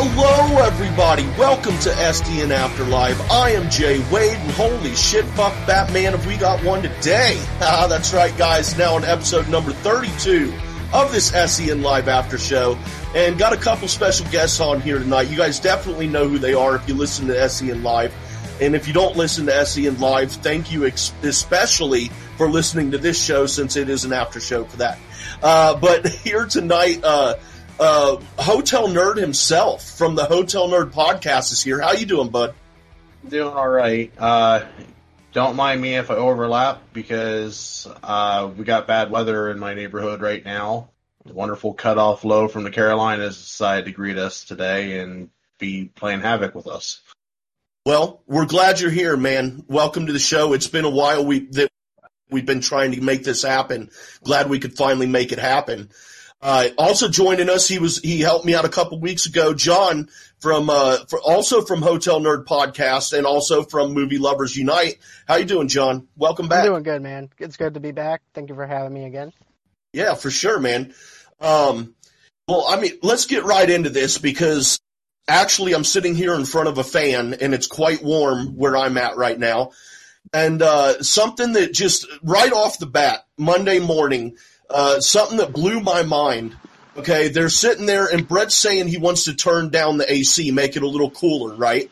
Hello, everybody. Welcome to SEN Afterlife. I am Jay Wade, and holy shit, fuck Batman, have we got one today? Ah, that's right, guys. Now on episode number 32 of this SEN Live After Show, and got a couple special guests on here tonight. You guys definitely know who they are if you listen to SEN Live. And if you don't listen to SEN Live, thank you ex- especially for listening to this show since it is an after show for that. Uh, but here tonight, uh, uh, Hotel Nerd himself from the Hotel Nerd podcast is here. How you doing, bud? Doing all right. Uh, don't mind me if I overlap because uh, we got bad weather in my neighborhood right now. The wonderful cutoff low from the Carolinas decided to greet us today and be playing havoc with us. Well, we're glad you're here, man. Welcome to the show. It's been a while we that we've been trying to make this happen. Glad we could finally make it happen. Uh, also joining us, he was he helped me out a couple weeks ago. John from uh, for, also from Hotel Nerd Podcast and also from Movie Lovers Unite. How you doing, John? Welcome back. I'm doing good, man. It's good to be back. Thank you for having me again. Yeah, for sure, man. Um, well, I mean, let's get right into this because actually I'm sitting here in front of a fan and it's quite warm where I'm at right now. And uh, something that just right off the bat, Monday morning, uh, something that blew my mind. Okay, they're sitting there, and Brett's saying he wants to turn down the AC, make it a little cooler, right?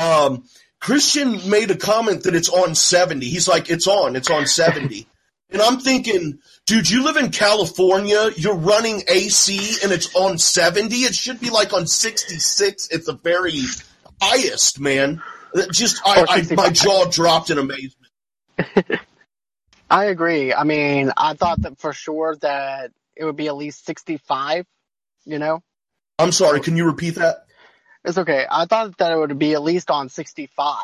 Um, Christian made a comment that it's on 70. He's like, it's on, it's on 70. and I'm thinking, dude, you live in California, you're running AC, and it's on 70. It should be like on 66 It's the very highest, man. Just, I, I my jaw dropped in amazement. I agree. I mean, I thought that for sure that it would be at least 65, you know? I'm sorry, can you repeat that? It's okay. I thought that it would be at least on 65.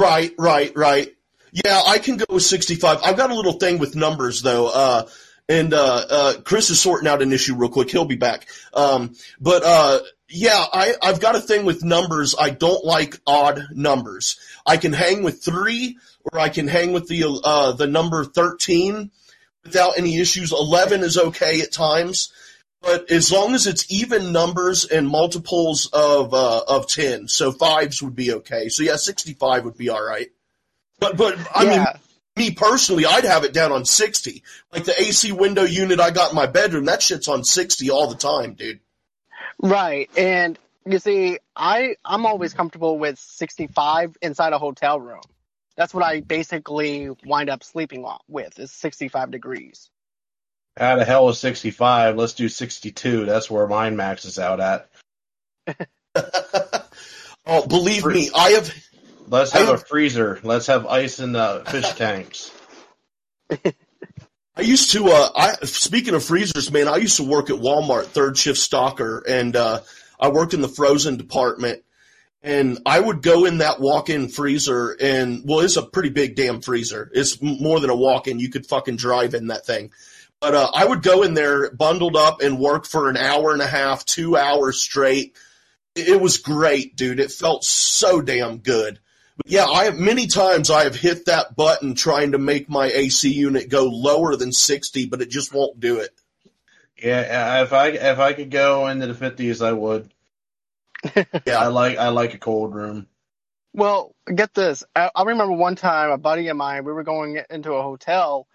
Right, right, right. Yeah, I can go with 65. I've got a little thing with numbers though. Uh, and, uh, uh, Chris is sorting out an issue real quick. He'll be back. Um, but, uh, yeah, I, I've got a thing with numbers. I don't like odd numbers. I can hang with three or I can hang with the, uh, the number 13 without any issues. 11 is okay at times. But as long as it's even numbers and multiples of, uh, of 10, so fives would be okay. So yeah, 65 would be alright. But, but, I yeah. mean, me personally, I'd have it down on 60. Like the AC window unit I got in my bedroom, that shit's on 60 all the time, dude. Right. And you see, I, I'm always comfortable with 65 inside a hotel room. That's what I basically wind up sleeping with is 65 degrees. How the hell is 65? Let's do 62. That's where mine maxes out at. oh, believe me, I have. Let's have, have a freezer. Let's have ice in the fish tanks. I used to. Uh, I speaking of freezers, man. I used to work at Walmart, third shift stalker, and uh, I worked in the frozen department. And I would go in that walk-in freezer, and well, it's a pretty big damn freezer. It's more than a walk-in. You could fucking drive in that thing. But uh, I would go in there bundled up and work for an hour and a half, two hours straight. It was great, dude. It felt so damn good. But yeah, I have many times I have hit that button trying to make my AC unit go lower than 60, but it just won't do it. Yeah, if I if I could go into the 50s, I would. yeah, I like I like a cold room. Well, get this. I, I remember one time a buddy of mine, we were going into a hotel,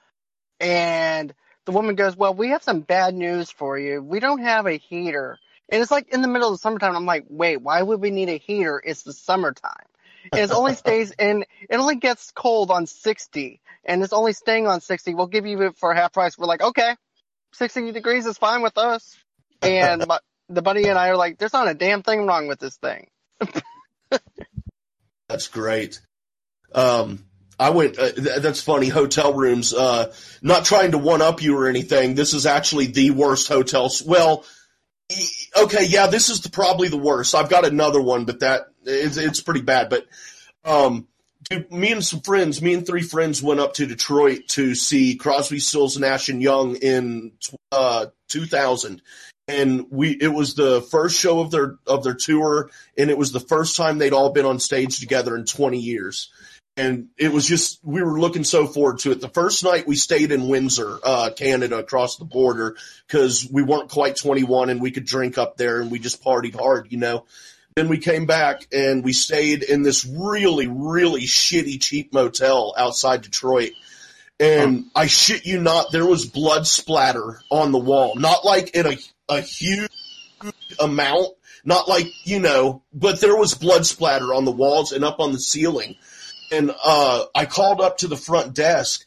and the woman goes, "Well, we have some bad news for you. We don't have a heater." And it's like in the middle of the summertime. I'm like, "Wait, why would we need a heater? It's the summertime." and it only stays in it only gets cold on 60 and it's only staying on 60 we'll give you it for half price we're like okay 60 degrees is fine with us and my, the buddy and i are like there's not a damn thing wrong with this thing that's great um I went. Uh, th- that's funny. Hotel rooms. Uh, not trying to one up you or anything. This is actually the worst hotels. Well, okay, yeah, this is the, probably the worst. I've got another one, but that it's, it's pretty bad. But um, dude, me and some friends, me and three friends went up to Detroit to see Crosby, Stills, Nash and Young in uh, 2000, and we it was the first show of their of their tour, and it was the first time they'd all been on stage together in 20 years. and it was just we were looking so forward to it. The first night we stayed in Windsor, uh, Canada, across the border because we weren't quite 21 and we could drink up there, and we just partied hard, you know. Then we came back and we stayed in this really, really shitty, cheap motel outside Detroit. And I shit you not, there was blood splatter on the wall. Not like in a, a huge amount, not like, you know, but there was blood splatter on the walls and up on the ceiling. And, uh, I called up to the front desk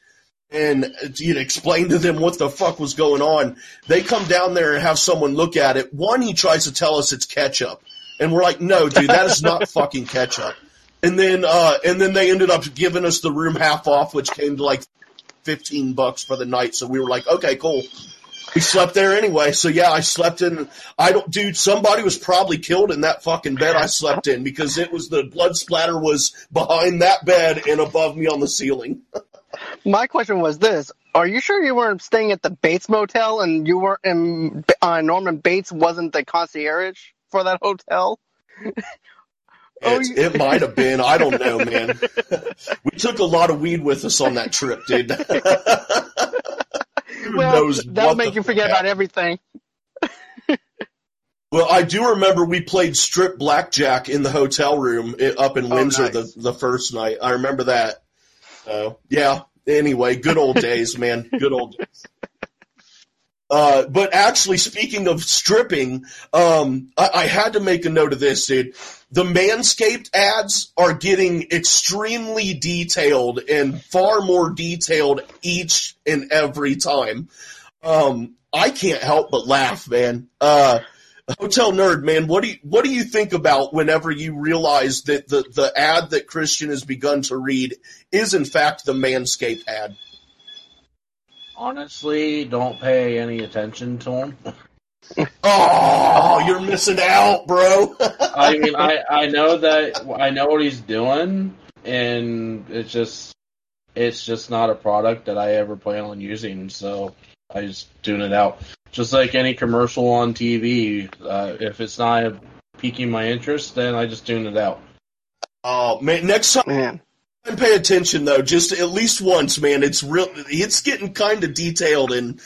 and you know, explain to them what the fuck was going on. They come down there and have someone look at it. One, he tries to tell us it's ketchup. And we're like, no, dude, that is not fucking ketchup. And then, uh, and then they ended up giving us the room half off, which came to like 15 bucks for the night. So we were like, okay, cool. We slept there anyway. So yeah, I slept in, I don't, dude, somebody was probably killed in that fucking bed I slept in because it was the blood splatter was behind that bed and above me on the ceiling. My question was this: Are you sure you weren't staying at the Bates Motel and you weren't? And uh, Norman Bates wasn't the concierge for that hotel? Oh, It, you- it might have been. I don't know, man. we took a lot of weed with us on that trip, dude. Well, knows that'll make you forget about everything. Well, I do remember we played strip blackjack in the hotel room up in Oh, Windsor nice. the, the first night. I remember that. So, yeah. Anyway, good old days, man. Good old days. Uh, but actually, speaking of stripping, um, I, I had to make a note of this, dude. The Manscaped ads are getting extremely detailed and far more detailed each and every time. Um, I can't help but laugh, man. Uh, Hotel Nerd, man, what do you what do you think about whenever you realize that the, the ad that Christian has begun to read is in fact the Manscaped ad? Honestly, don't pay any attention to him. Oh, you're missing out, bro. I mean, I I know that I know what he's doing, and it's just it's just not a product that I ever plan on using. So I just tune it out. Just like any commercial on TV, uh, if it's not piquing my interest, then I just tune it out. oh man, next time Man, pay attention though, just at least once, man. It's real. It's getting kind of detailed and.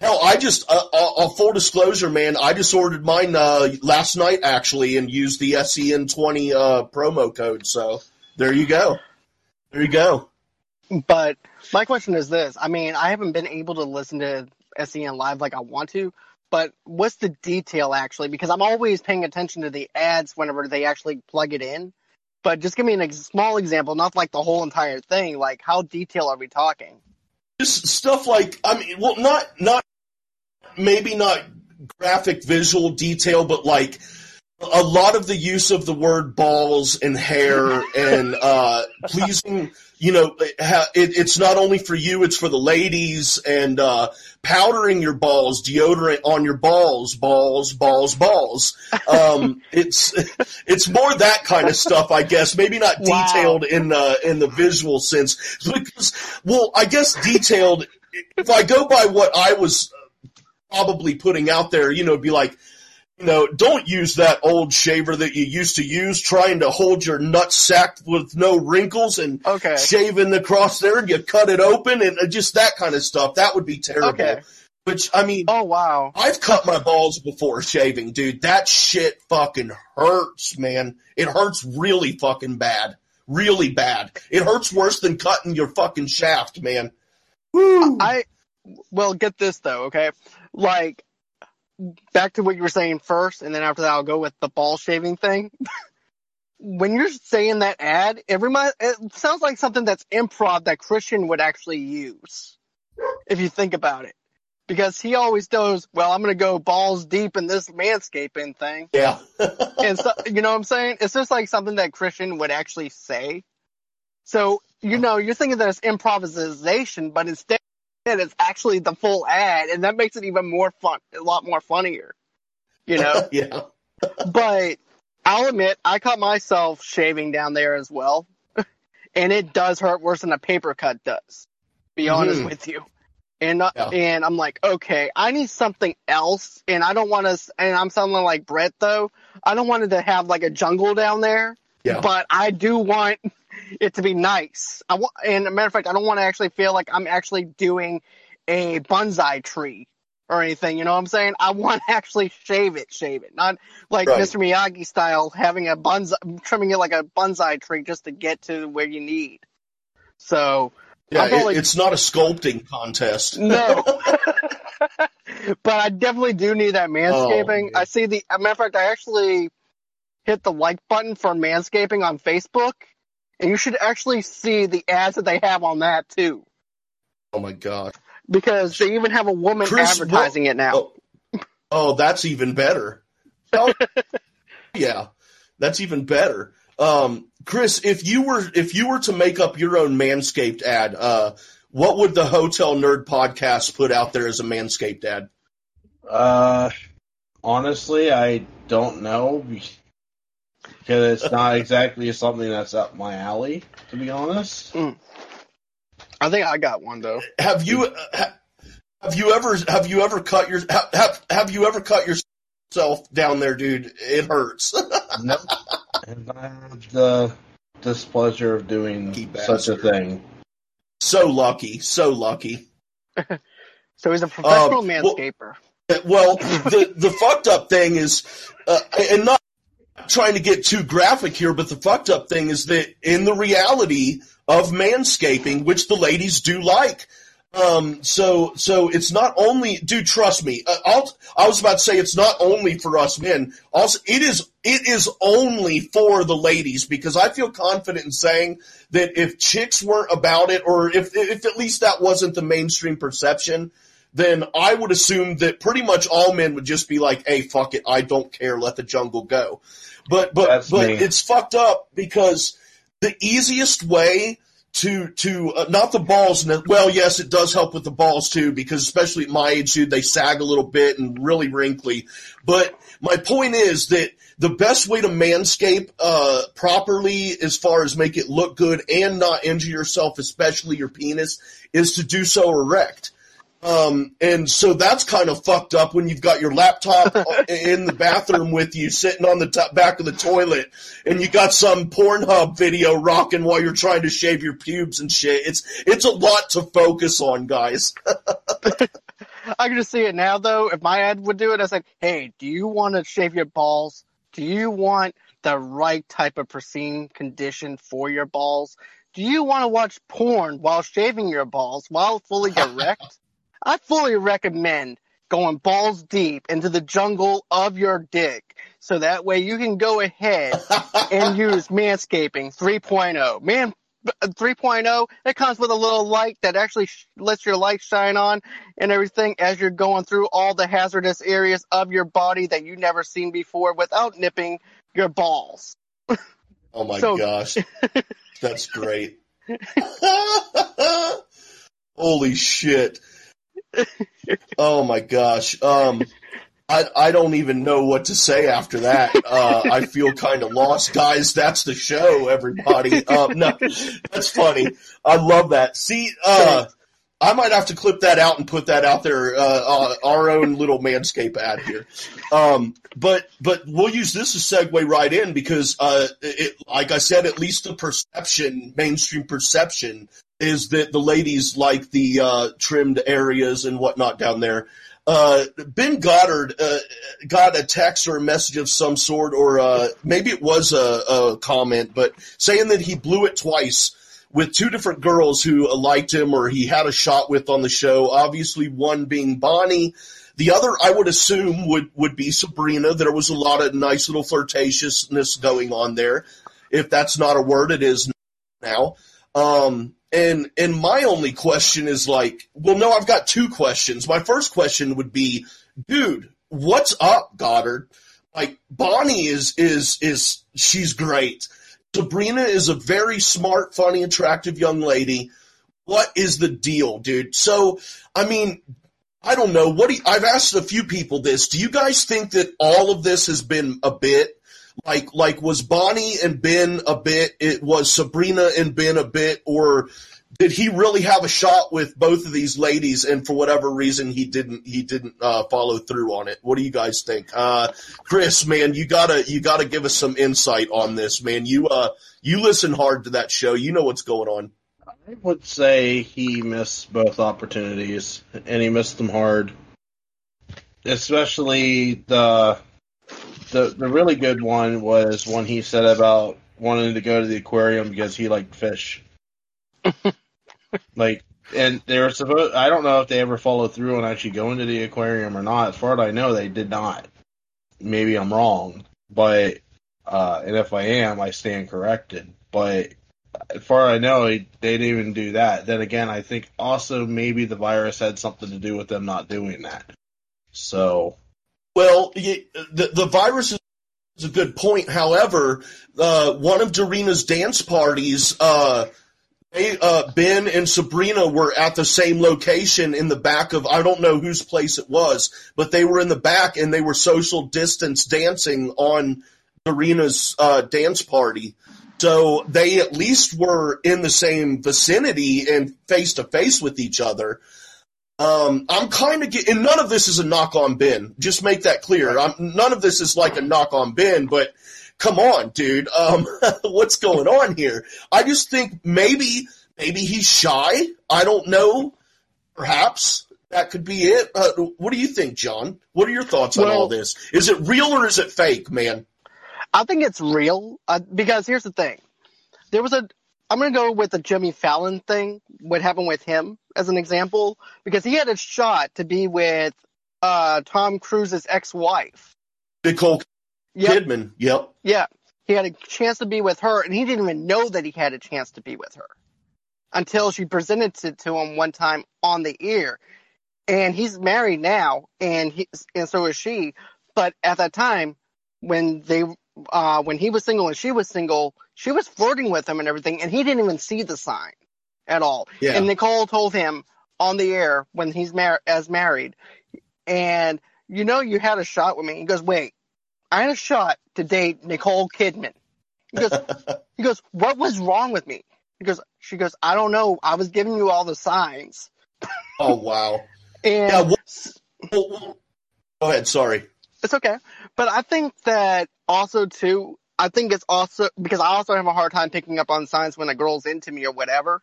Hell, I just, uh, uh, uh, full disclosure, man, I just ordered mine, uh, last night actually and used the SEN20, uh, promo code. So there you go. There you go. but my question is this: I mean, I haven't been able to listen to SEN live like I want to, but what's the detail actually? Because I'm always paying attention to the ads whenever they actually plug it in. But just give me a ex- small example, not like the whole entire thing. Like, how detailed are we talking? just stuff like I mean, well, not not maybe not graphic visual detail, but like a lot of the use of the word balls and hair and uh, pleasing. You know, it, it's not only for you; it's for the ladies and uh, powdering your balls, deodorant on your balls, balls, balls, balls. Um, it's it's more that kind of stuff, I guess. Maybe not Wow. detailed in uh, in the visual sense, because well, I guess detailed. If I go by what I was probably putting out there, you know, be like, you know, don't use that old shaver that you used to use trying to hold your nut sack with no wrinkles and Okay. shaving across there and you cut it open and uh, just that kind of stuff. That would be terrible. Okay. Which, I mean, Oh wow. I've cut my balls before shaving, dude. That shit fucking hurts, man. It hurts really fucking bad. Really bad. It hurts worse than cutting your fucking shaft, man. Woo! I well get this though, okay? Like back to what you were saying first, and then after that I'll go with the ball shaving thing. when you're saying that ad, it remind it sounds like something that's improv that Christian would actually use. If you think about it. Because he always goes, Well, I'm gonna go balls deep in this manscaping thing. yeah. And so you know what I'm saying? It's just like something that Christian would actually say. So, you know, you're thinking that it's improvisation, but instead it's actually the full ad, and that makes it even more fun, a lot more funnier. You know? yeah. but I'll admit, I caught myself shaving down there as well. and it does hurt worse than a paper cut does. Be honest Mhm. with you. And uh, Yeah. and I'm like, okay, I need something else, and I don't want to. And I'm sounding like Brett though. I don't want it to have like a jungle down there, Yeah. but I do want it to be nice. I want, and a matter of fact, I don't want to actually feel like I'm actually doing a bonsai tree or anything. You know what I'm saying? I want to actually shave it, shave it, not like Right. Mr. Miyagi style, having a bonsai, trimming it like a bonsai tree just to get to where you need. So Yeah, I'm probably- it, it's not a sculpting contest. no. but I definitely do need that manscaping. Oh, man. I see the, a matter of fact, I actually hit the like button for manscaping on Facebook, and you should actually see the ads that they have on that too, Oh my god. because they even have a woman Chris, advertising it now. Oh, oh, that's even better. Oh, yeah, that's even better. Um, Chris, if you were if you were to make up your own Manscaped ad, uh, what would the Hotel Nerd podcast put out there as a Manscaped ad? Uh, honestly, I don't know because it's not exactly something that's up my alley. To be honest, I think I got one though. Have you uh, ha- have you ever have you ever cut your ha- have have you ever cut yourself down there, dude? It hurts. no, and I have the displeasure of doing such a thing. so lucky, so lucky. So he's a professional Um, well- Well, the the fucked up thing is, uh, and not trying to get too graphic here, but the fucked up thing is that in the reality of manscaping, which the ladies do like, um, so so it's not only. Do trust me. Uh, I was about to say it's not only for us men. Also, it is it is only for the ladies because I feel confident in saying that if chicks weren't about it, or if if at least that wasn't the mainstream perception then I would assume that pretty much all men would just be like, "Hey, fuck it, I don't care, let the jungle go." But but That's but me. it's fucked up because the easiest way to to uh, not the balls. Well, yes, it does help with the balls too because especially at my age, dude, they sag a little bit and really wrinkly. But my point is that the best way to manscape uh, properly, as far as make it look good and not injure yourself, especially your penis, is to do so erect. Um, and so that's kind of fucked up when you've got your laptop in the bathroom with you sitting on the top, back of the toilet and you got some Pornhub video rocking while you're trying to shave your pubes and shit. It's, it's a lot to focus on, guys. I can just see it now though. If my ad would do it, I said, like, hey, do you want to shave your balls? Do you want the right type of pristine condition for your balls? Do you want to watch porn while shaving your balls while fully erect? I fully recommend going balls deep into the jungle of your dick so that way you can go ahead and use Manscaping 3.0. Man, 3.0, it comes with a little light that actually sh- lets your light shine on and everything as you're going through all the hazardous areas of your body that you've never seen before without nipping your balls. Oh my So- gosh. That's great. Holy shit. Oh my gosh. Um, I, I don't even know what to say after that. Uh, I feel kind of lost. Guys, that's the show, everybody. Um, no, that's funny. I love that. See, uh, I might have to clip that out and put that out there, uh, uh, our own little Manscape ad here. Um, but, but we'll use this as segue right in because, uh, it, like I said, at least the perception, mainstream perception is that the ladies like the, uh, trimmed areas and whatnot down there. Uh, Ben Goddard, uh, got a text or a message of some sort, or, uh, maybe it was a, a comment, but saying that he blew it twice with two different girls who liked him or he had a shot with on the show. Obviously, one being Bonnie. The other, I would assume, would, would be Sabrina. There was a lot of nice little flirtatiousness going on there. If that's not a word, it is now. Um, and, and my only question is like, well, no, I've got two questions. My first question would be, dude, what's up, Goddard? Like, Bonnie is, is, is, she's great. Sabrina is a very smart, funny, attractive young lady. What is the deal, dude? So, I mean, I don't know. What do you, I've asked a few people this. Do you guys think that all of this has been a bit? Like, like was Bonnie and Ben a bit? It was Sabrina and Ben a bit, or did he really have a shot with both of these ladies? And for whatever reason, he didn't. He didn't uh, follow through on it. What do you guys think, uh, Chris? Man, you gotta you gotta give us some insight on this, man. You uh you listen hard to that show. You know what's going on. I would say he missed both opportunities, and he missed them hard. Especially the the the really good one was when he said about wanting to go to the aquarium because he liked fish. like, and they were supposed. I don't know if they ever followed through on actually going to the aquarium or not. As far as I know, they did not. Maybe I'm wrong, but uh, and if I am, I stand corrected. But as far as I know, they didn't even do that. Then again, I think also maybe the virus had something to do with them not doing that. So, well, the the virus is a good point. However, uh, one of Dorina's dance parties, uh, they, uh, Ben and Sabrina were at the same location in the back of I don't know whose place it was, but they were in the back and they were social distance dancing on Dorina's uh, dance party. So they at least were in the same vicinity and face to face with each other. Um, I'm kind of and none of this is a knock on Ben. Just make that clear. I'm, none of this is like a knock on Ben, but come on, dude. Um, what's going on here? I just think maybe, maybe he's shy. I don't know. Perhaps that could be it. Uh, what do you think, John? What are your thoughts well, on all this? Is it real or is it fake, man? I think it's real uh, because here's the thing. There was a I'm going to go with the Jimmy Fallon thing, what happened with him as an example, because he had a shot to be with uh, Tom Cruise's ex-wife. Nicole yep. Kidman. Yep. Yeah. He had a chance to be with her, and he didn't even know that he had a chance to be with her until she presented it to him one time on the air. And he's married now, and he, and so is she. But at that time, when they uh, when he was single and she was single, she was flirting with him and everything, and he didn't even see the sign at all. Yeah. And Nicole told him on the air when he's mar- as married, and you know you had a shot with me. He goes, wait, I had a shot to date Nicole Kidman. He goes, he goes, what was wrong with me? He goes, she goes, I don't know. I was giving you all the signs. Oh wow. and yeah, well, go ahead. Sorry. It's okay. But I think that also too, I think it's also because I also have a hard time picking up on signs when a girl's into me or whatever.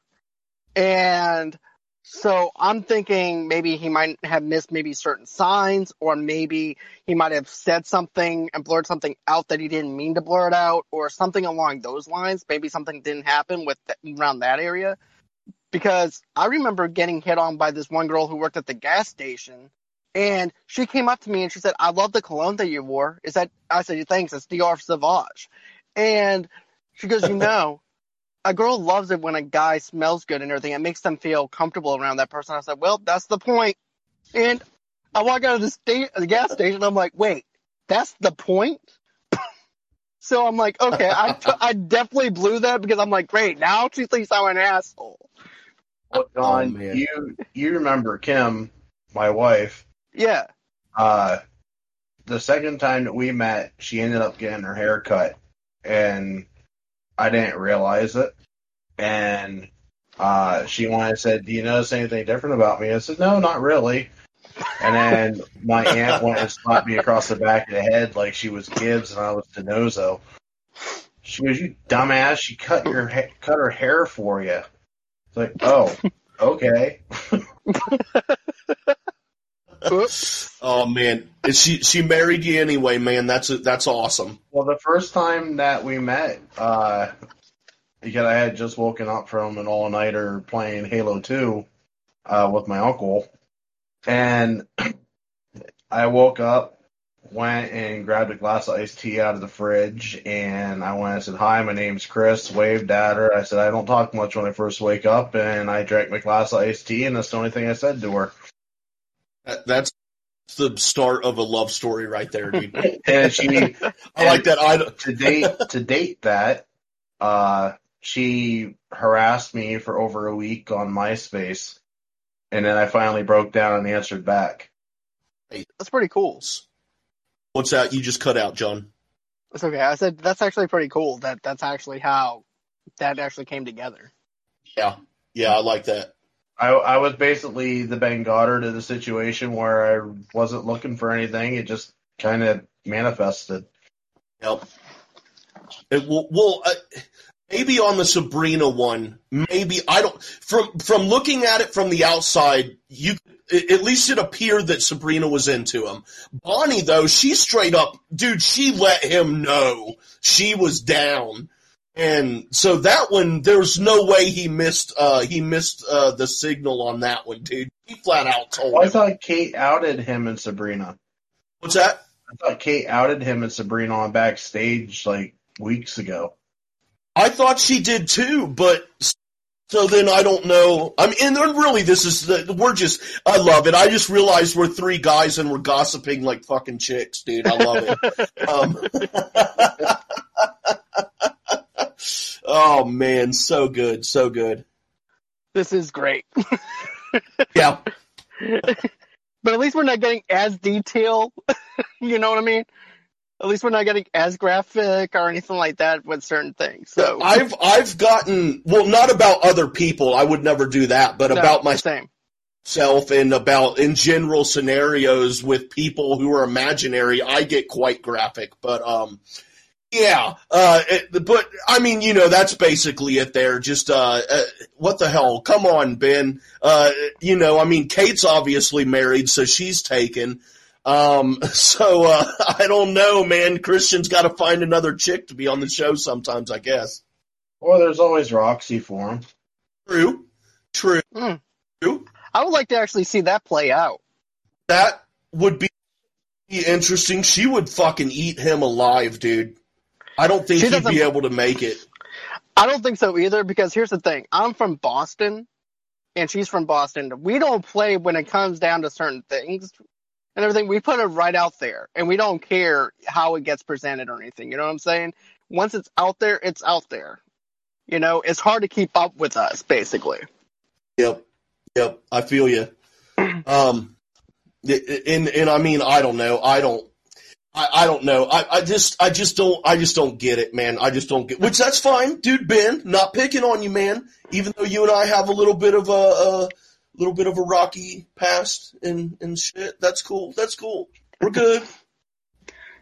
And so I'm thinking maybe he might have missed maybe certain signs or maybe he might have said something and blurred something out that he didn't mean to blur it out or something along those lines. Maybe something didn't happen with around that area. Because I remember getting hit on by this one girl who worked at the gas station and she came up to me and she said, I love the cologne that you wore. Is that, I said, thanks, it's Dior Sauvage. And she goes, you know, a girl loves it when a guy smells good and everything. It makes them feel comfortable around that person. I said, well, that's the point. And I walk out of the, sta- the gas station. I'm like, wait, that's the point? so I'm like, okay, I, t- I definitely blew that because I'm like, great, now she thinks I'm an asshole. Well, Don, oh, you you remember Kim, my wife? Yeah. Uh, the second time that we met, she ended up getting her hair cut, and I didn't realize it. And uh, she wanted to said, "Do you notice anything different about me?" I said, "No, not really." And then my aunt went and slapped me across the back of the head like she was Gibbs and I was DiNozzo. She goes, "You dumbass! She cut your ha- cut her hair for you." It's like, oh, okay. oh man, she she married you anyway, man. That's a, that's awesome. Well, the first time that we met, uh, because I had just woken up from an all nighter playing Halo Two uh, with my uncle, and I woke up, went and grabbed a glass of iced tea out of the fridge, and I went and said, "Hi, my name's Chris." Waved at her. I said, "I don't talk much when I first wake up," and I drank my glass of iced tea, and that's the only thing I said to her. That's the start of a love story right there, dude. and she, I like that. I to date to date that, uh, she harassed me for over a week on MySpace, and then I finally broke down and answered back. That's pretty cool. What's that? You just cut out, John. That's okay. I said that's actually pretty cool. That that's actually how that actually came together. Yeah, Yeah, I like that. I, I was basically the Ben Goddard of the situation where I wasn't looking for anything. It just kind of manifested. Yep. It will, well, uh, maybe on the Sabrina one, maybe I don't. From from looking at it from the outside, you at least it appeared that Sabrina was into him. Bonnie though, she straight up, dude, she let him know she was down. And so that one, there's no way he missed. Uh, he missed uh, the signal on that one, dude. He flat out told Well, I thought Kate outed him and Sabrina. What's that? I thought Kate outed him and Sabrina on backstage like weeks ago. I thought she did too, but so then I don't know. I mean, and really, this is the we're just. I love it. I just realized we're three guys and we're gossiping like fucking chicks, dude. I love it. um, oh man, so good, so good. This is great. Yeah, But at least we're not getting as detailed. you know what I mean? At least we're not getting as graphic or anything like that with certain things. So I've I've gotten well, not about other people. I would never do that, but no, about my same. self and about in general scenarios with people who are imaginary, I get quite graphic. But um, yeah. Uh, it, but I mean, you know, that's basically it. There, just uh, uh, what the hell? Come on, Ben. Uh, you know, I mean, Kate's obviously married, so she's taken. Um, so uh, I don't know, man. Christian's got to find another chick to be on the show sometimes, I guess. Or there's always Roxy for him. True. True. Hmm. True. I would like to actually see that play out. That would be interesting. She would fucking eat him alive, dude. I don't think She he'd be able to make it. I don't think so either because here's the thing. I'm from Boston and she's from Boston. We don't play when it comes down to certain things and everything. We put it right out there and we don't care how it gets presented or anything. You know what I'm saying? Once it's out there, it's out there. You know, it's hard to keep up with us basically. Yep. Yep. I feel you. Um, and, and I mean, I don't know. I don't, I, I don't know. I, I just, I just don't, I just don't get it, man. I just don't get, which that's fine, dude. Ben, not picking on you, man. Even though you and I have a little bit of a, a little bit of a rocky past and, and shit. That's cool. That's cool. We're good.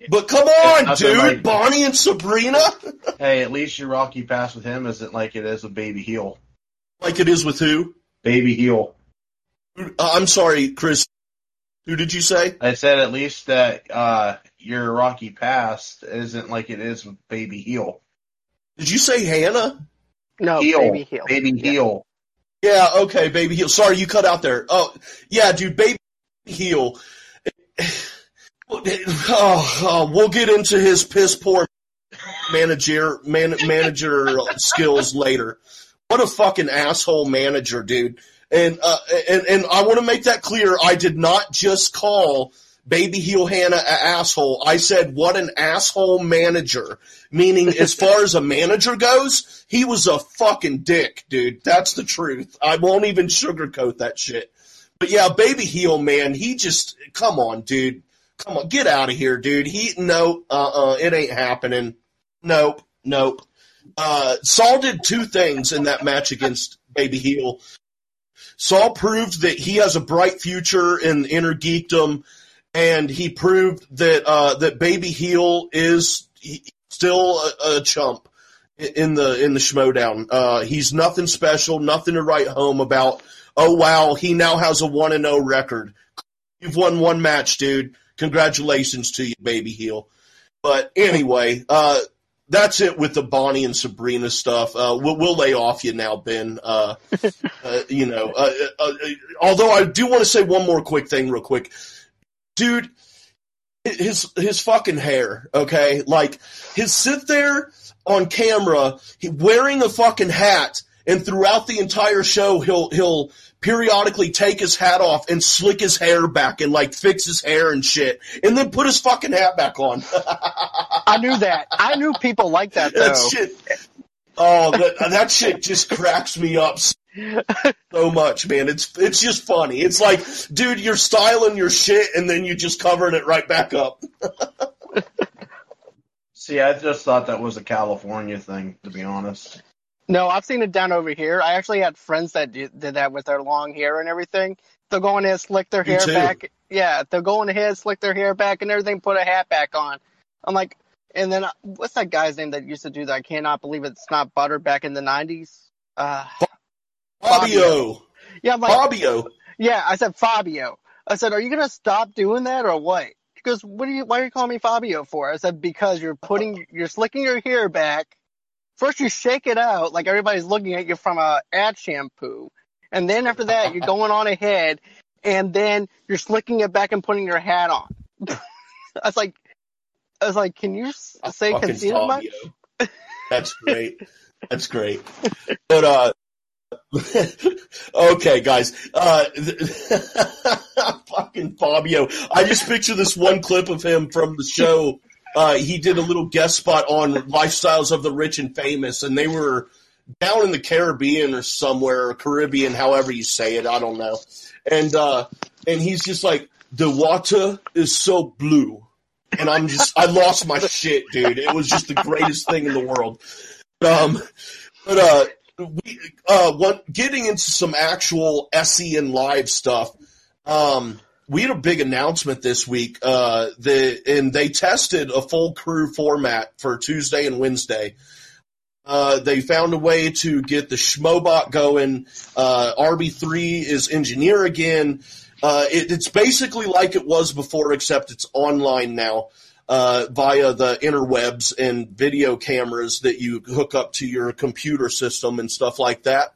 But come on, dude. like- Bonnie and Sabrina. Hey, at least your Rocky pass with him isn't like it is with Baby Heel. like it is with who? Baby Heel. Uh, I'm sorry, Chris. Who did you say? I said at least that uh, your Rocky past isn't like it is with Baby Heel. Did you say Hannah? No, heel. baby heel. Baby Yeah. Heel. Yeah, okay, baby heel. Sorry, you cut out there. Oh, yeah, dude, baby heel. Oh, oh, we'll get into his piss poor manager man, manager skills later. What a fucking asshole manager, dude. And uh, and and I want to make that clear. I did not just call baby heel Hannah an asshole. I said what an asshole manager. Meaning, as far as a manager goes, he was a fucking dick, dude. That's the truth. I won't even sugarcoat that shit. But yeah, baby heel man, he just come on, dude. Come on, get out of here, dude. He no, uh, uh it ain't happening. Nope, nope. Uh, Saul did two things in that match against Baby Heel. Saul proved that he has a bright future in inner geekdom, and he proved that uh, that Baby Heel is still a, a chump in the in the Schmodown. Uh, he's nothing special, nothing to write home about. Oh wow, he now has a one and zero record. You've won one match, dude. Congratulations to you, Baby Heel. But anyway, uh, that's it with the Bonnie and Sabrina stuff. Uh, we'll, we'll lay off you now, Ben. Uh, uh, you know, uh, uh, uh, although I do want to say one more quick thing, real quick, dude. His his fucking hair, okay? Like his sit there on camera, he, wearing a fucking hat, and throughout the entire show, he'll he'll periodically take his hat off and slick his hair back and like fix his hair and shit, and then put his fucking hat back on. I knew that. I knew people like that though. That shit. Oh, that, that shit just cracks me up so much, man. It's it's just funny. It's like, dude, you're styling your shit and then you just covering it right back up. See, I just thought that was a California thing, to be honest. No, I've seen it down over here. I actually had friends that did, did that with their long hair and everything. They'll go in and slick their Me hair too. back. Yeah, they'll go in ahead, slick their hair back and everything, put a hat back on. I'm like, and then uh, what's that guy's name that used to do that? I cannot believe it's not butter back in the 90s. Uh, Fabio. yeah, I'm like, Fabio. yeah, I said Fabio. I said, are you gonna stop doing that or what? He goes, what are you? Why are you calling me Fabio for? I said, because you're putting, you're slicking your hair back. First, you shake it out like everybody's looking at you from a ad shampoo, and then after that, you're going on ahead, and then you're slicking it back and putting your hat on. I was like, I was like, can you say Fucking much? Fabio. That's great. That's great. But uh okay, guys. Uh fucking Fabio. I just picture this one clip of him from the show. Uh he did a little guest spot on Lifestyles of the Rich and Famous and they were down in the Caribbean or somewhere, or Caribbean, however you say it, I don't know. And uh and he's just like, the water is so blue. And I'm just I lost my shit, dude. It was just the greatest thing in the world. Um but uh we uh what getting into some actual SEN live stuff. Um we had a big announcement this week. Uh the and they tested a full crew format for Tuesday and Wednesday. Uh, they found a way to get the Schmobot going. Uh, RB3 is engineer again. Uh, it, it's basically like it was before, except it's online now uh, via the interwebs and video cameras that you hook up to your computer system and stuff like that.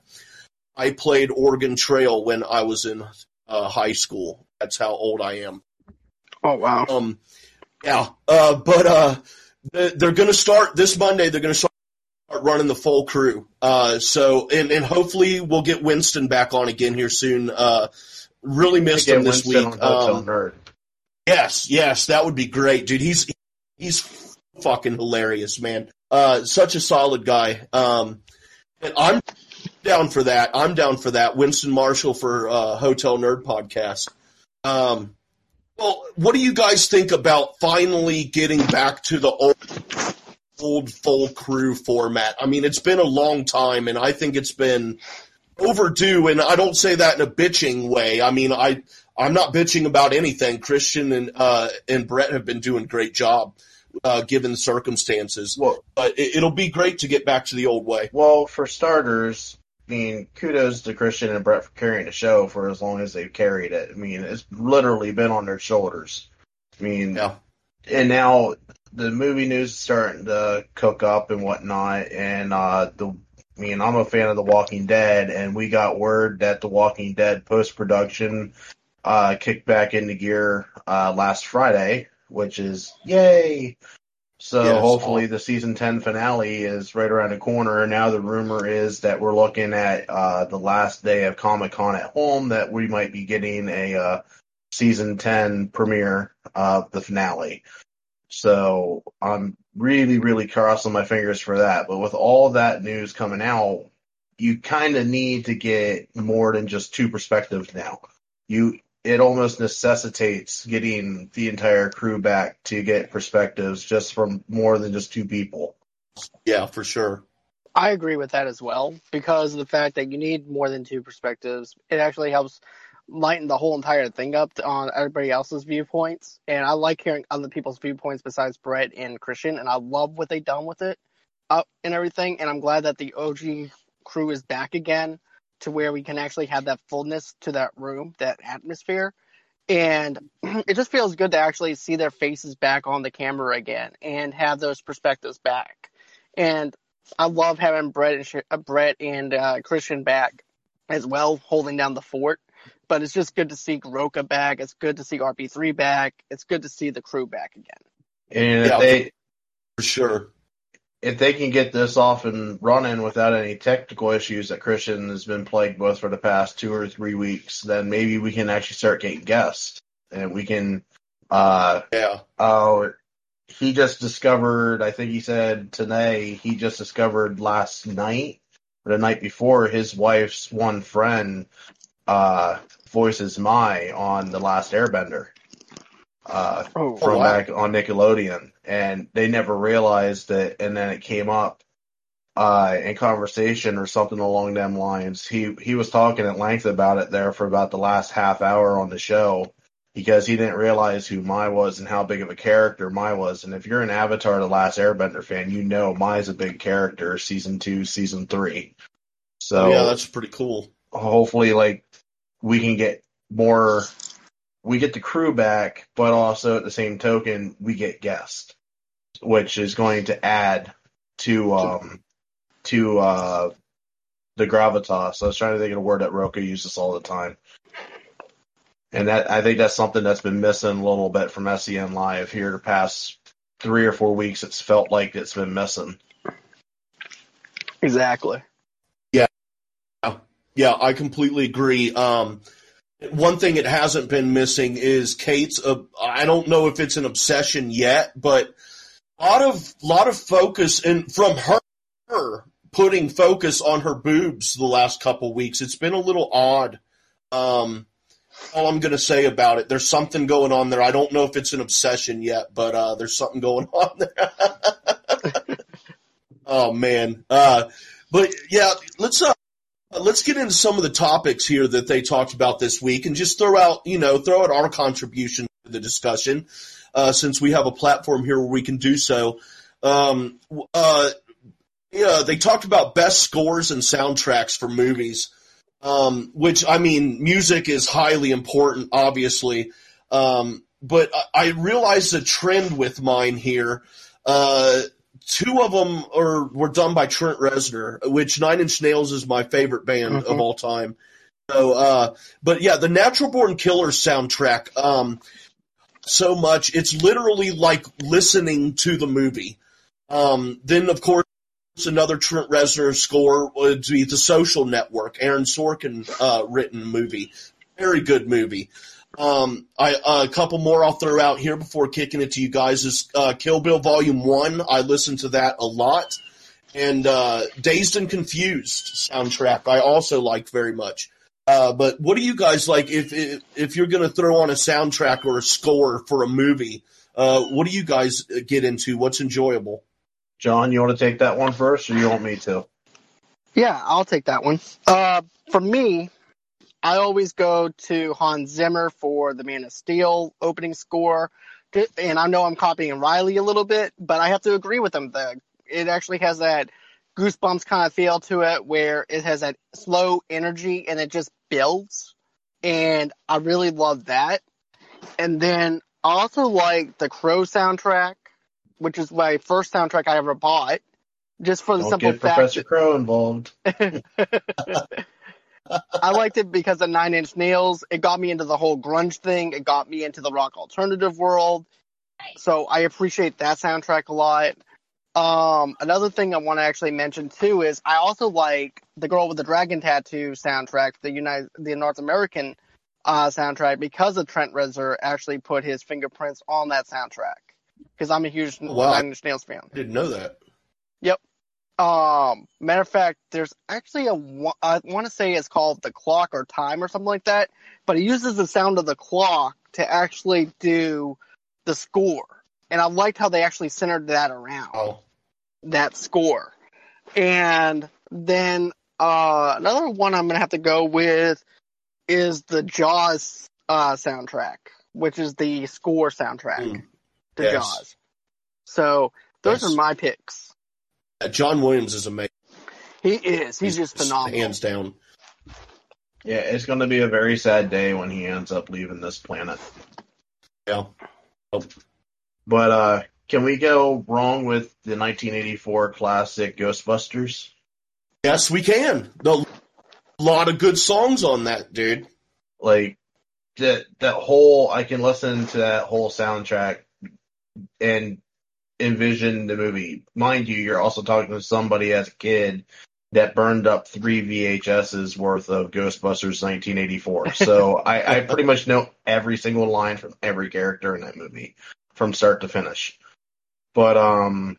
I played Oregon Trail when I was in uh, high school. That's how old I am. Oh wow. Um, yeah, uh, but uh, they- they're going to start this Monday. They're going to start running the full crew. Uh, so and and hopefully we'll get Winston back on again here soon. Uh, really missed him this Winston week. on Um, Nerd. Yes, yes, that would be great, dude. He's he's fucking hilarious, man. Uh, such a solid guy. Um, and I'm down for that. I'm down for that. Winston Marshall for uh, Hotel Nerd podcast. Um, well, what do you guys think about finally getting back to the old old full crew format? I mean, it's been a long time, and I think it's been overdue. And I don't say that in a bitching way. I mean, I I'm not bitching about anything. Christian and uh, and Brett have been doing a great job uh, given the circumstances. Well, But it, it'll be great to get back to the old way. well, for starters, I mean, kudos to Christian and Brett for carrying the show for as long as they've carried it. I mean, it's literally been on their shoulders. I mean, Yeah. and now the movie news is starting to cook up and whatnot. And uh, the, I mean, I'm a fan of The Walking Dead, and we got word that The Walking Dead post production uh, kicked back into gear uh, last Friday, which is yay. So Yes. hopefully the season 10 finale is right around the corner. Now the rumor is that we're looking at uh, the last day of Comic Con at home that we might be getting a uh, season 10 premiere of the finale. So I'm really, really crossing my fingers for that. But with all that news coming out, you kind of need to get more than just two perspectives now. You, it almost necessitates getting the entire crew back to get perspectives just from more than just two people. Yeah, for sure. I agree with that as well because of the fact that you need more than two perspectives. It actually helps lighten the whole entire thing up to, on everybody else's viewpoints. And I like hearing other people's viewpoints besides Brett and Christian, and I love what they've done with it uh, and everything. And I'm glad that the OG crew is back again to where we can actually have that fullness to that room, that atmosphere. And it just feels good to actually see their faces back on the camera again and have those perspectives back. And I love having Brett and Sh- uh, Brett and uh, Christian back as well, holding down the fort. But it's just good to see Roka back. It's good to see RP3 back. It's good to see the crew back again. And Yeah. they, For sure. If they can get this off and running without any technical issues that Christian has been plagued with for the past two or three weeks, then maybe we can actually start getting guests and we can, uh, Yeah. oh, he just discovered, I think he said today, he just discovered last night or the night before his wife's one friend, uh, voices Mai on The Last Airbender. Uh, Oh, from wow. back on Nickelodeon, and they never realized it. And then it came up uh, in conversation or something along them lines. He he was talking at length about it there for about the last half hour on the show because he didn't realize who Mai was and how big of a character Mai was. And if you're an Avatar: The Last Airbender fan, you know Mai's a big character. Season two, season three. So yeah, that's pretty cool. hopefully, like we can get more. We get the crew back, but also at the same token, we get guests, which is going to add to um to uh the gravitas. I was trying to think of a word that Roka uses all the time. And that I think that's something that's been missing a little bit from SEN Live here the past three or four weeks. It's felt like it's been missing. Exactly. Yeah, Yeah, I completely agree. Um, one thing it hasn't been missing is Kate's. Uh, I don't know if it's an obsession yet, but a lot of lot of focus and from her putting focus on her boobs the last couple weeks. It's been a little odd. Um, all I'm going to say about it, there's something going on there. I don't know if it's an obsession yet, but uh, there's something going on there. oh man, uh, but yeah, let's uh, let's get into some of the topics here that they talked about this week, and just throw out, you know, throw out our contribution to the discussion, uh, since we have a platform here where we can do so. Um, uh, yeah, they talked about best scores and soundtracks for movies, um, which I mean, music is highly important, obviously. Um, but I, I realized a trend with mine here. Uh, two of them are were done by Trent Reznor, which Nine Inch Nails is my favorite band Mhm. of all time. So, uh, but yeah, the Natural Born Killers soundtrack, um, so much it's literally like listening to the movie. Um, then of course another Trent Reznor score would be The Social Network, Aaron Sorkin uh, written movie, very good movie. Um, I, uh, a couple more I'll throw out here before kicking it to you guys is uh, Kill Bill Volume One. I listened to that a lot, and uh, Dazed and Confused soundtrack I also like very much. Uh, but what do you guys like if if, if you're going to throw on a soundtrack or a score for a movie? Uh, what do you guys get into? What's enjoyable? John, you want to take that one first, or you want me to? Yeah, I'll take that one. Uh, for me, I always go to Hans Zimmer for the Man of Steel opening score. And I know I'm copying Riley a little bit, but I have to agree with him. The, it actually has that goosebumps kind of feel to it where it has that slow energy and it just builds. And I really love that. And then I also like the Crow soundtrack, which is my first soundtrack I ever bought. Just for the Don't simple get fact Professor Crow involved. I liked it because of Nine Inch Nails. It got me into the whole grunge thing. It got me into the rock alternative world. So I appreciate that soundtrack a lot. Um, another thing I want to actually mention too is I also like the Girl with the Dragon Tattoo soundtrack, the United, the North American uh, soundtrack, because of Trent Reznor actually put his fingerprints on that soundtrack. Because I'm a huge Wow. Nine Inch Nails fan. Didn't know that. Um, matter of fact, there's actually a I want to say it's called the clock or time or something like that, but it uses the sound of the clock to actually do the score, and I liked how they actually centered that around Oh, that score. And then uh, another one I'm gonna have to go with is the Jaws uh, soundtrack, which is the score soundtrack Mm. to Yes. Jaws. So those Yes. are my picks. Uh, John Williams is amazing. He is. He's just phenomenal. hands down. Yeah, it's going to be a very sad day when he ends up leaving this planet. Yeah. Oh. But uh, can we go wrong with the 1984 classic Ghostbusters? Yes, we can. A lot of good songs on that, dude. Like that that whole I can listen to that whole soundtrack and envision the movie. Mind you, you're also talking to somebody as a kid that burned up three VHSs worth of Ghostbusters 1984. So I, I pretty much know every single line from every character in that movie from start to finish. But um,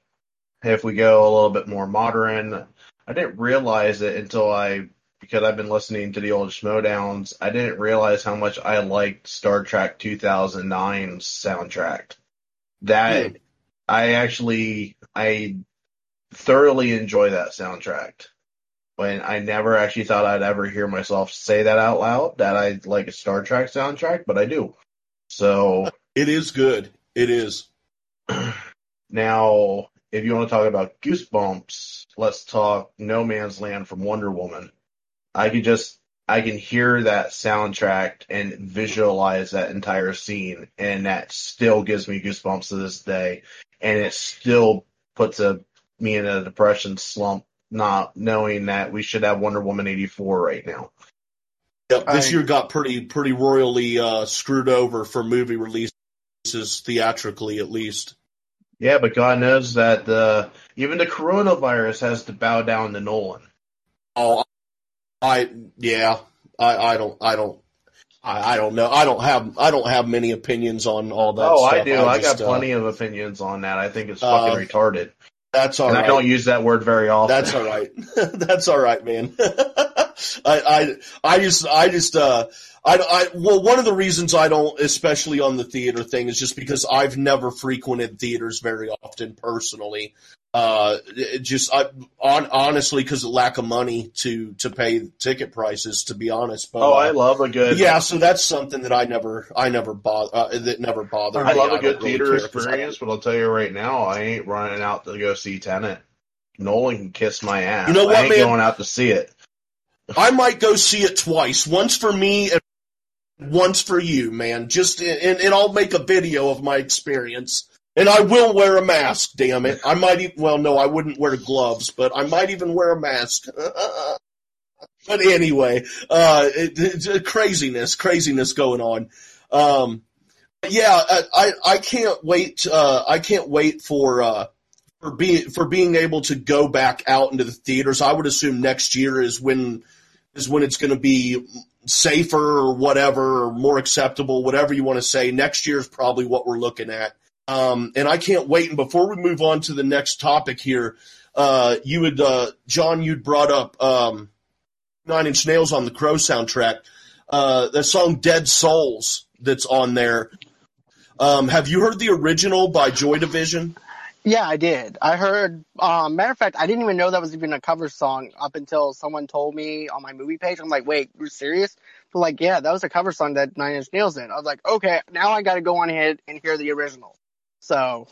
if we go a little bit more modern, I didn't realize it until I because I've been listening to the old Schmoedowns. I didn't realize how much I liked Star Trek 2009's soundtrack. That. I actually I thoroughly enjoy that soundtrack. When I never actually thought I'd ever hear myself say that out loud, that I like a Star Trek soundtrack, but I do. So It is good. It is. now, if you want to talk about Goosebumps, let's talk No Man's Land from Wonder Woman. I can just I can hear that soundtrack and visualize that entire scene, and that still gives me goosebumps to this day. And it still puts a me in a depression slump, not knowing that we should have Wonder Woman eighty four right now. Yep, this I- year got pretty pretty royally uh, screwed over for movie releases theatrically, at least. Yeah, but God knows that the even the coronavirus has to bow down to Nolan. Oh, I yeah, I I don't I don't. I, I don't know. I don't have I don't have many opinions on all that. oh, stuff. I do. I, just, got uh, plenty of opinions on that. I think it's Uh, fucking retarded, That's all and right. I don't use that word very often. That's all right. That's all right, man. I, I, I just, I just, uh, I, I, well, one of the reasons I don't, especially on the theater thing, is just because I've never frequented theaters very often personally. Uh, just, I, on, honestly, because of lack of money to, to pay ticket prices, to be honest. But, Oh, uh, I love a good. yeah, so that's something that I never, I never bother, uh, that never bothered I me. love a don't good really theater I- experience, but I'll tell you right now, I ain't running out to go see Tenet. Nolan can kiss my ass. You know what, I ain't man? going out to see it. I might go see it twice. Once for me and once for you, man. Just and, and I'll make a video of my experience. And I will wear a mask. Damn it! I might even. Well, no, I wouldn't wear gloves, but I might even wear a mask. but anyway, uh, it, it's uh, craziness, craziness going on. Um, yeah, I, I I can't wait. Uh, I can't wait for. Uh, for being for being able to go back out into the theaters. I would assume next year is when is when it's going to be safer or whatever, or more acceptable, whatever you want to say. Next year is probably what we're looking at. Um, and I can't wait. And before we move on to the next topic here, uh, you would, uh, John, you'd brought up, um, Nine Inch Nails on the Crow soundtrack. Uh, the song Dead Souls that's on there. Um, have you heard the original by Joy Division? Yeah, I did. I heard. Um, matter of fact, I didn't even know that was even a cover song up until someone told me on my movie page. I'm like, wait, you're serious? They're like, yeah, that was a cover song that Nine Inch Nails did. I was like, okay, now I got to go on ahead and hear the original. So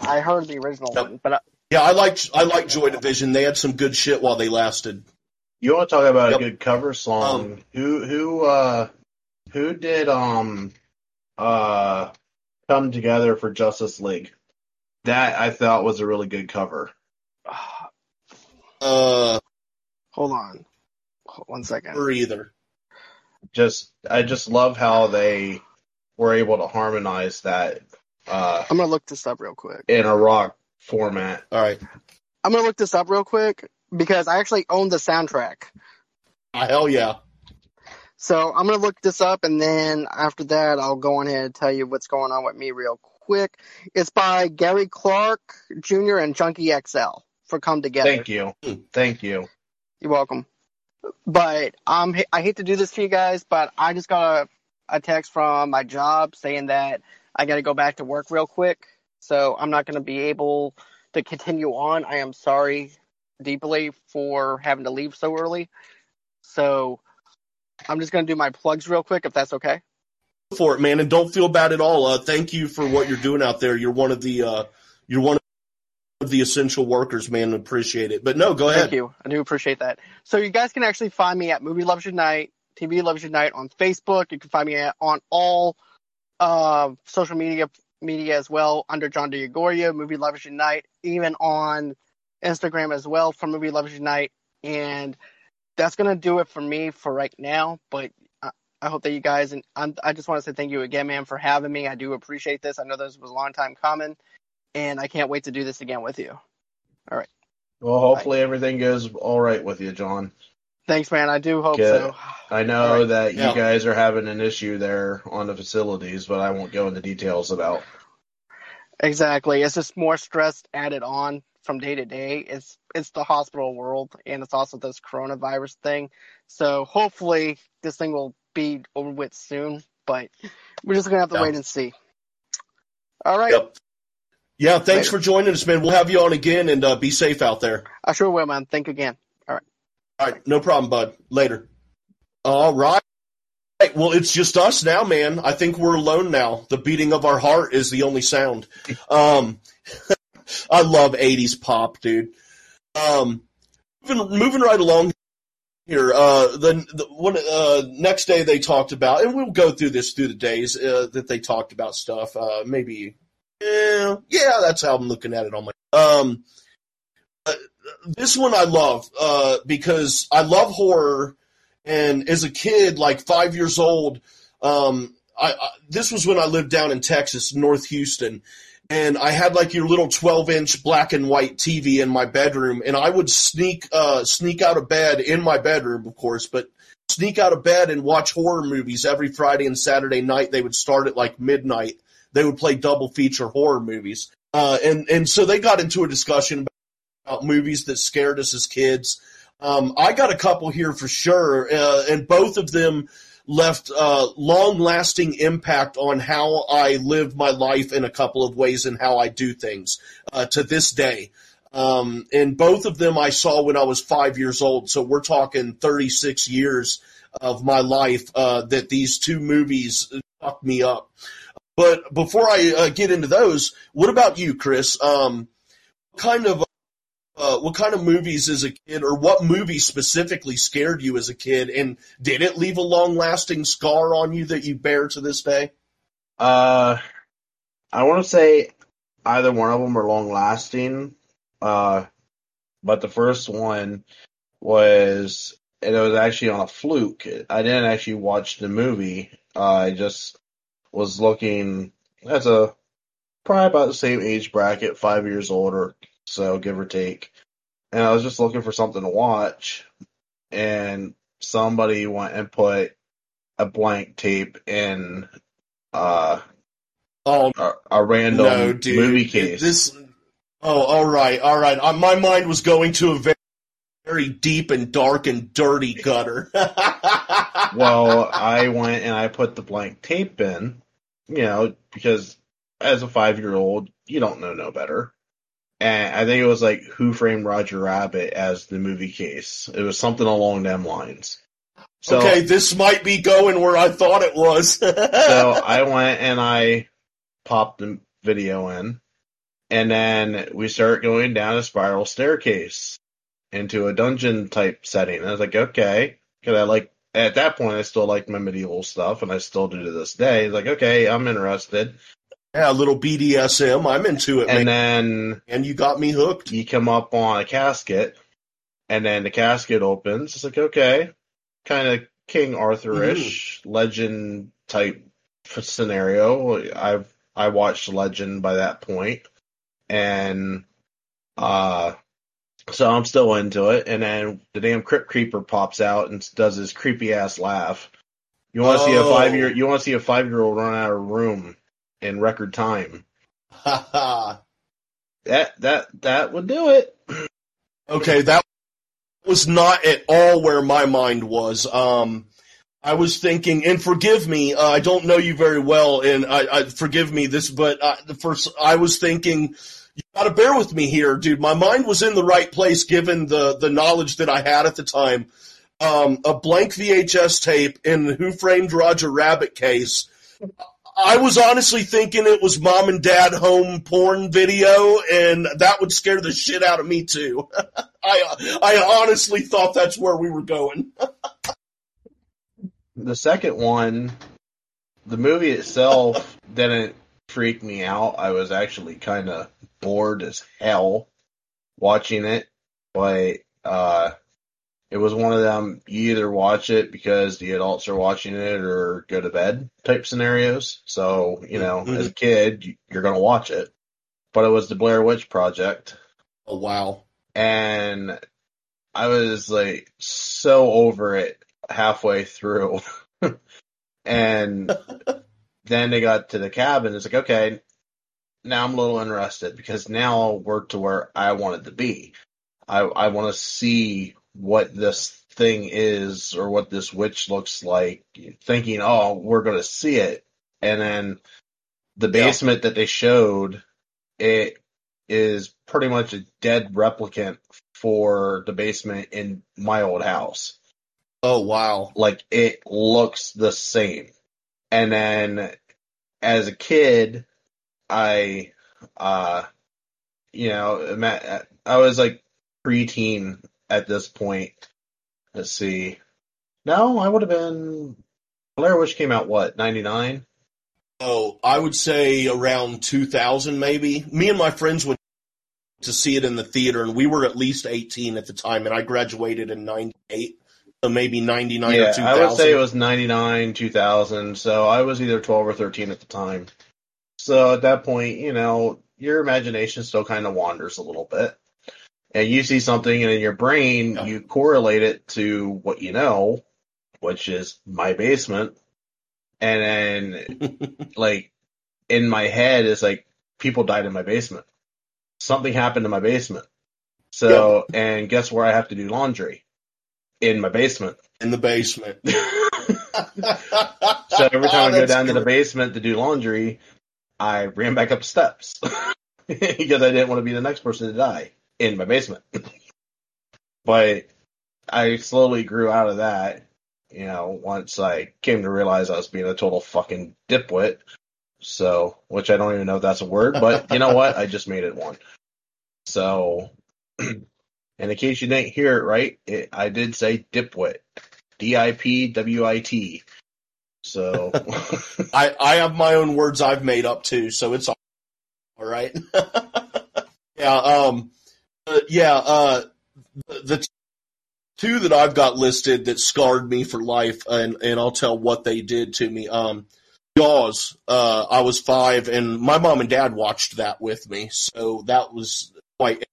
I heard the original Yep. one, but uh, Yeah, I like I like Joy Division. They had some good shit while they lasted. You want to talk about Yep. a good cover song? Um, who who uh who did um uh come together for Justice League? That I thought was a really good cover. Uh, hold on, one second. or either. Just I just love how they were able to harmonize that uh I'm gonna look this up real quick. in a rock format. All right. I'm gonna look this up real quick because I actually own the soundtrack. Ah, hell yeah. So I'm gonna look this up, and then after that, I'll go on ahead and tell you what's going on with me real quick. It's by Gary Clark Jr. and Junkie XL for Come Together. Thank you. Thank you. You're welcome. But um, I hate to do this to you guys, but I just got a, a text from my job saying that I got to go back to work real quick. So I'm not going to be able to continue on. I am sorry deeply for having to leave so early. So I'm just going to do my plugs real quick, if that's okay. For it, man, and don't feel bad at all. Uh, thank you for what you're doing out there. You're one of the uh, you're one of the essential workers, man. Appreciate it. But no, go ahead. Thank you. I do appreciate that. So you guys can actually find me at Movie Loves Unite, TV Loves Unite on Facebook. You can find me at, on all social media media as well under John DeGoria, Movie Lovers Unite, even on Instagram as well for Movie Lovers Unite. And that's gonna do it for me for right now. But I, I hope that you guys and I'm, I just want to say thank you again, man, for having me. I do appreciate this. I know this was a long time coming, and I can't wait to do this again with you. All right. Well, hopefully everything goes all right with you, John. Thanks, man. I do hope Good. so. I know All right. that Yeah. you guys are having an issue there on the facilities, but I won't go into details about. Exactly. It's just more stress added on from day to day. It's it's the hospital world and it's also this coronavirus thing. So hopefully this thing will be over with soon, but we're just gonna have to Yeah. wait and see. All right. Yep. Yeah, thanks Later. for joining us, man. We'll have you on again, and uh, be safe out there. I sure will, man. Thank you again. All right, no problem, bud. Later. All right. Well, it's just us now, man. I think we're alone now. The beating of our heart is the only sound. Um, I love '80s pop, dude. Um, moving, moving right along here. Uh, the, the one uh, next day they talked about, and we'll go through this through the days uh, that they talked about stuff. Uh, maybe, yeah, yeah, that's how I'm looking at it on my. Um, this one I love uh, because I love horror, and as a kid, like five years old, um, I, I this was when I lived down in Texas, North Houston, and I had like your little 12 inch black and white TV in my bedroom, and I would sneak uh, sneak out of bed in my bedroom, of course, but sneak out of bed and watch horror movies every Friday and Saturday night. They would start at like midnight. They would play double feature horror movies, uh, and and so they got into a discussion about movies that scared us as kids. Um, I got a couple here for sure, uh, and both of them left uh, long lasting impact on how I live my life in a couple of ways and how I do things uh, to this day. Um, and both of them I saw when I was five years old. So we're talking 36 years of my life uh, that these two movies fucked me up. But before I uh, get into those, what about you, Chris? Um, kind of uh, what kind of movies as a kid, or what movie specifically scared you as a kid, and did it leave a long-lasting scar on you that you bear to this day? Uh, I want to say either one of them are long lasting. Uh, but the first one was, and it was actually on a fluke. I didn't actually watch the movie. Uh, I just was looking as a probably about the same age bracket, five years older, so, give or take. And I was just looking for something to watch, and somebody went and put a blank tape in uh, Oh a, a random no, dude! movie case. This. Oh, all right, all right. Uh, my mind was going to a very, very deep and dark and dirty gutter. well, I went and I put the blank tape in, you know, because as a five year old, you don't know no better. And I think it was like Who Framed Roger Rabbit as the movie case. It was something along them lines. So, okay, this might be going where I thought it was. so I went and I popped the video in, and then we start going down a spiral staircase into a dungeon type setting. And I was like, okay, because I like at that point I still liked my medieval stuff, and I still do to this day. It's like, okay, I'm interested. Yeah, a little BDSM. I'm into it, And man. then And you got me hooked. you come up on a casket, and then the casket opens. It's like, okay, kind of King Arthurish legend type scenario. I've I watched Legend by that point, and uh, so I'm still into it. And then the damn Crypt Keeper pops out and does his creepy ass laugh. You want to see a Oh. five year? You want to see a five year old run out of room in record time? Ha ha. That that that would do it. Okay, that was not at all where my mind was. Um, I was thinking, and forgive me, uh, I don't know you very well, and I, I forgive me this, but uh, the first I was thinking, you got to bear with me here, dude. My mind was in the right place given the the knowledge that I had at the time. Um, a blank VHS tape in the Who Framed Roger Rabbit case. I was honestly thinking it was mom and dad home porn video, and that would scare the shit out of me too. I I honestly thought that's where we were going. The second one, the movie itself didn't freak me out. I was actually kind of bored as hell watching it, but uh, it was one of them you either watch it because the adults are watching it or go to bed type scenarios. So, you know, Mhm. as a kid, you- you're going to watch it. But it was the Blair Witch Project Oh wow. and I was like so over it halfway through. and then they got to the cabin. It's like, okay, now I'm a little interested because now we're to where I wanted to be. I, I want to see what this thing is or what this witch looks like, thinking, oh, we're going to see it. And then the Yeah. basement that they showed it is pretty much a dead replicant for the basement in my old house. Oh wow. Like it looks the same. And then as a kid, I, uh, you know, I was like preteen at this point. Let's see. No, I would have been. Blair Witch came out what ninety nine. Oh, I would say around two thousand, maybe. Me and my friends went to see it in the theater, and we were at least eighteen at the time, and I graduated in ninety eight. So maybe ninety nine yeah, or two thousand. I would say it was ninety nine, two thousand. So I was either twelve or thirteen at the time. So at that point, you know, your imagination still kind of wanders a little bit. And you see something and in your brain, you correlate it to what you know, which is my basement. And then, like, in my head is like, people died in my basement. Something happened in my basement. So, and guess where I have to do laundry? In my basement. in the basement. So every time I go down to the basement to do laundry, I ran back up steps because I didn't want to be the next person to die in my basement. but I slowly grew out of that, you know, once I came to realize I was being a total fucking dipwit. So, which I don't even know if that's a word, but you know what? I just made it one. So, and in case you didn't hear it right, it, I did say dipwit. D I P W I T. So, I, I have my own words I've made up too, so it's all all right. yeah, um, uh, yeah, uh, the, two that I've got listed that scarred me for life, and, and I'll tell what they did to me. Um, Jaws, uh, I was five, and my mom and dad watched that with me, so that was quite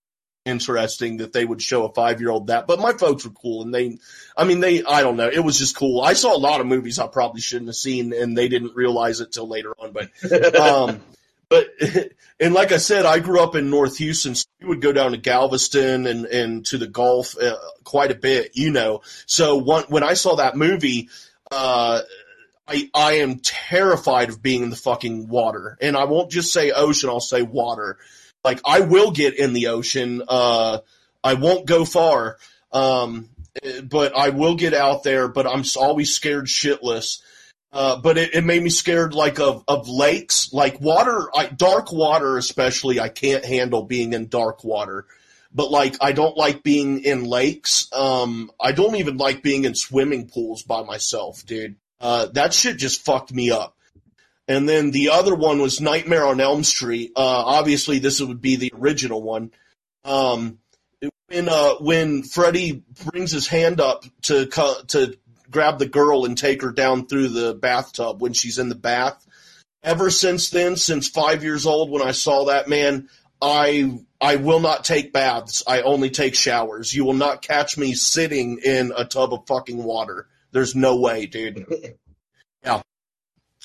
interesting that they would show a five year old that. But my folks were cool, and they, I mean, they, I don't know, it was just cool. I saw a lot of movies I probably shouldn't have seen, and they didn't realize it till later on, but um, but and like I said, I grew up in North Houston. So we would go down to Galveston and and to the Gulf uh, quite a bit, you know. So one, when I saw that movie, uh, I I am terrified of being in the fucking water, and I won't just say ocean. I'll say water. Like I will get in the ocean. Uh, I won't go far. Um, but I will get out there. But I'm always scared shitless. Uh, but it, it made me scared like of, of lakes, like water, I, dark water especially. I can't handle being in dark water. But like, I don't like being in lakes. Um, I don't even like being in swimming pools by myself, dude. Uh, that shit just fucked me up. And then the other one was Nightmare on Elm Street. Uh, obviously this would be the original one. Um, when, uh, when Freddy brings his hand up to, to grab the girl and take her down through the bathtub when she's in the bath. Ever since then, since five years old, when I saw that man, I I will not take baths. I only take showers. You will not catch me sitting in a tub of fucking water. There's no way, dude. Yeah.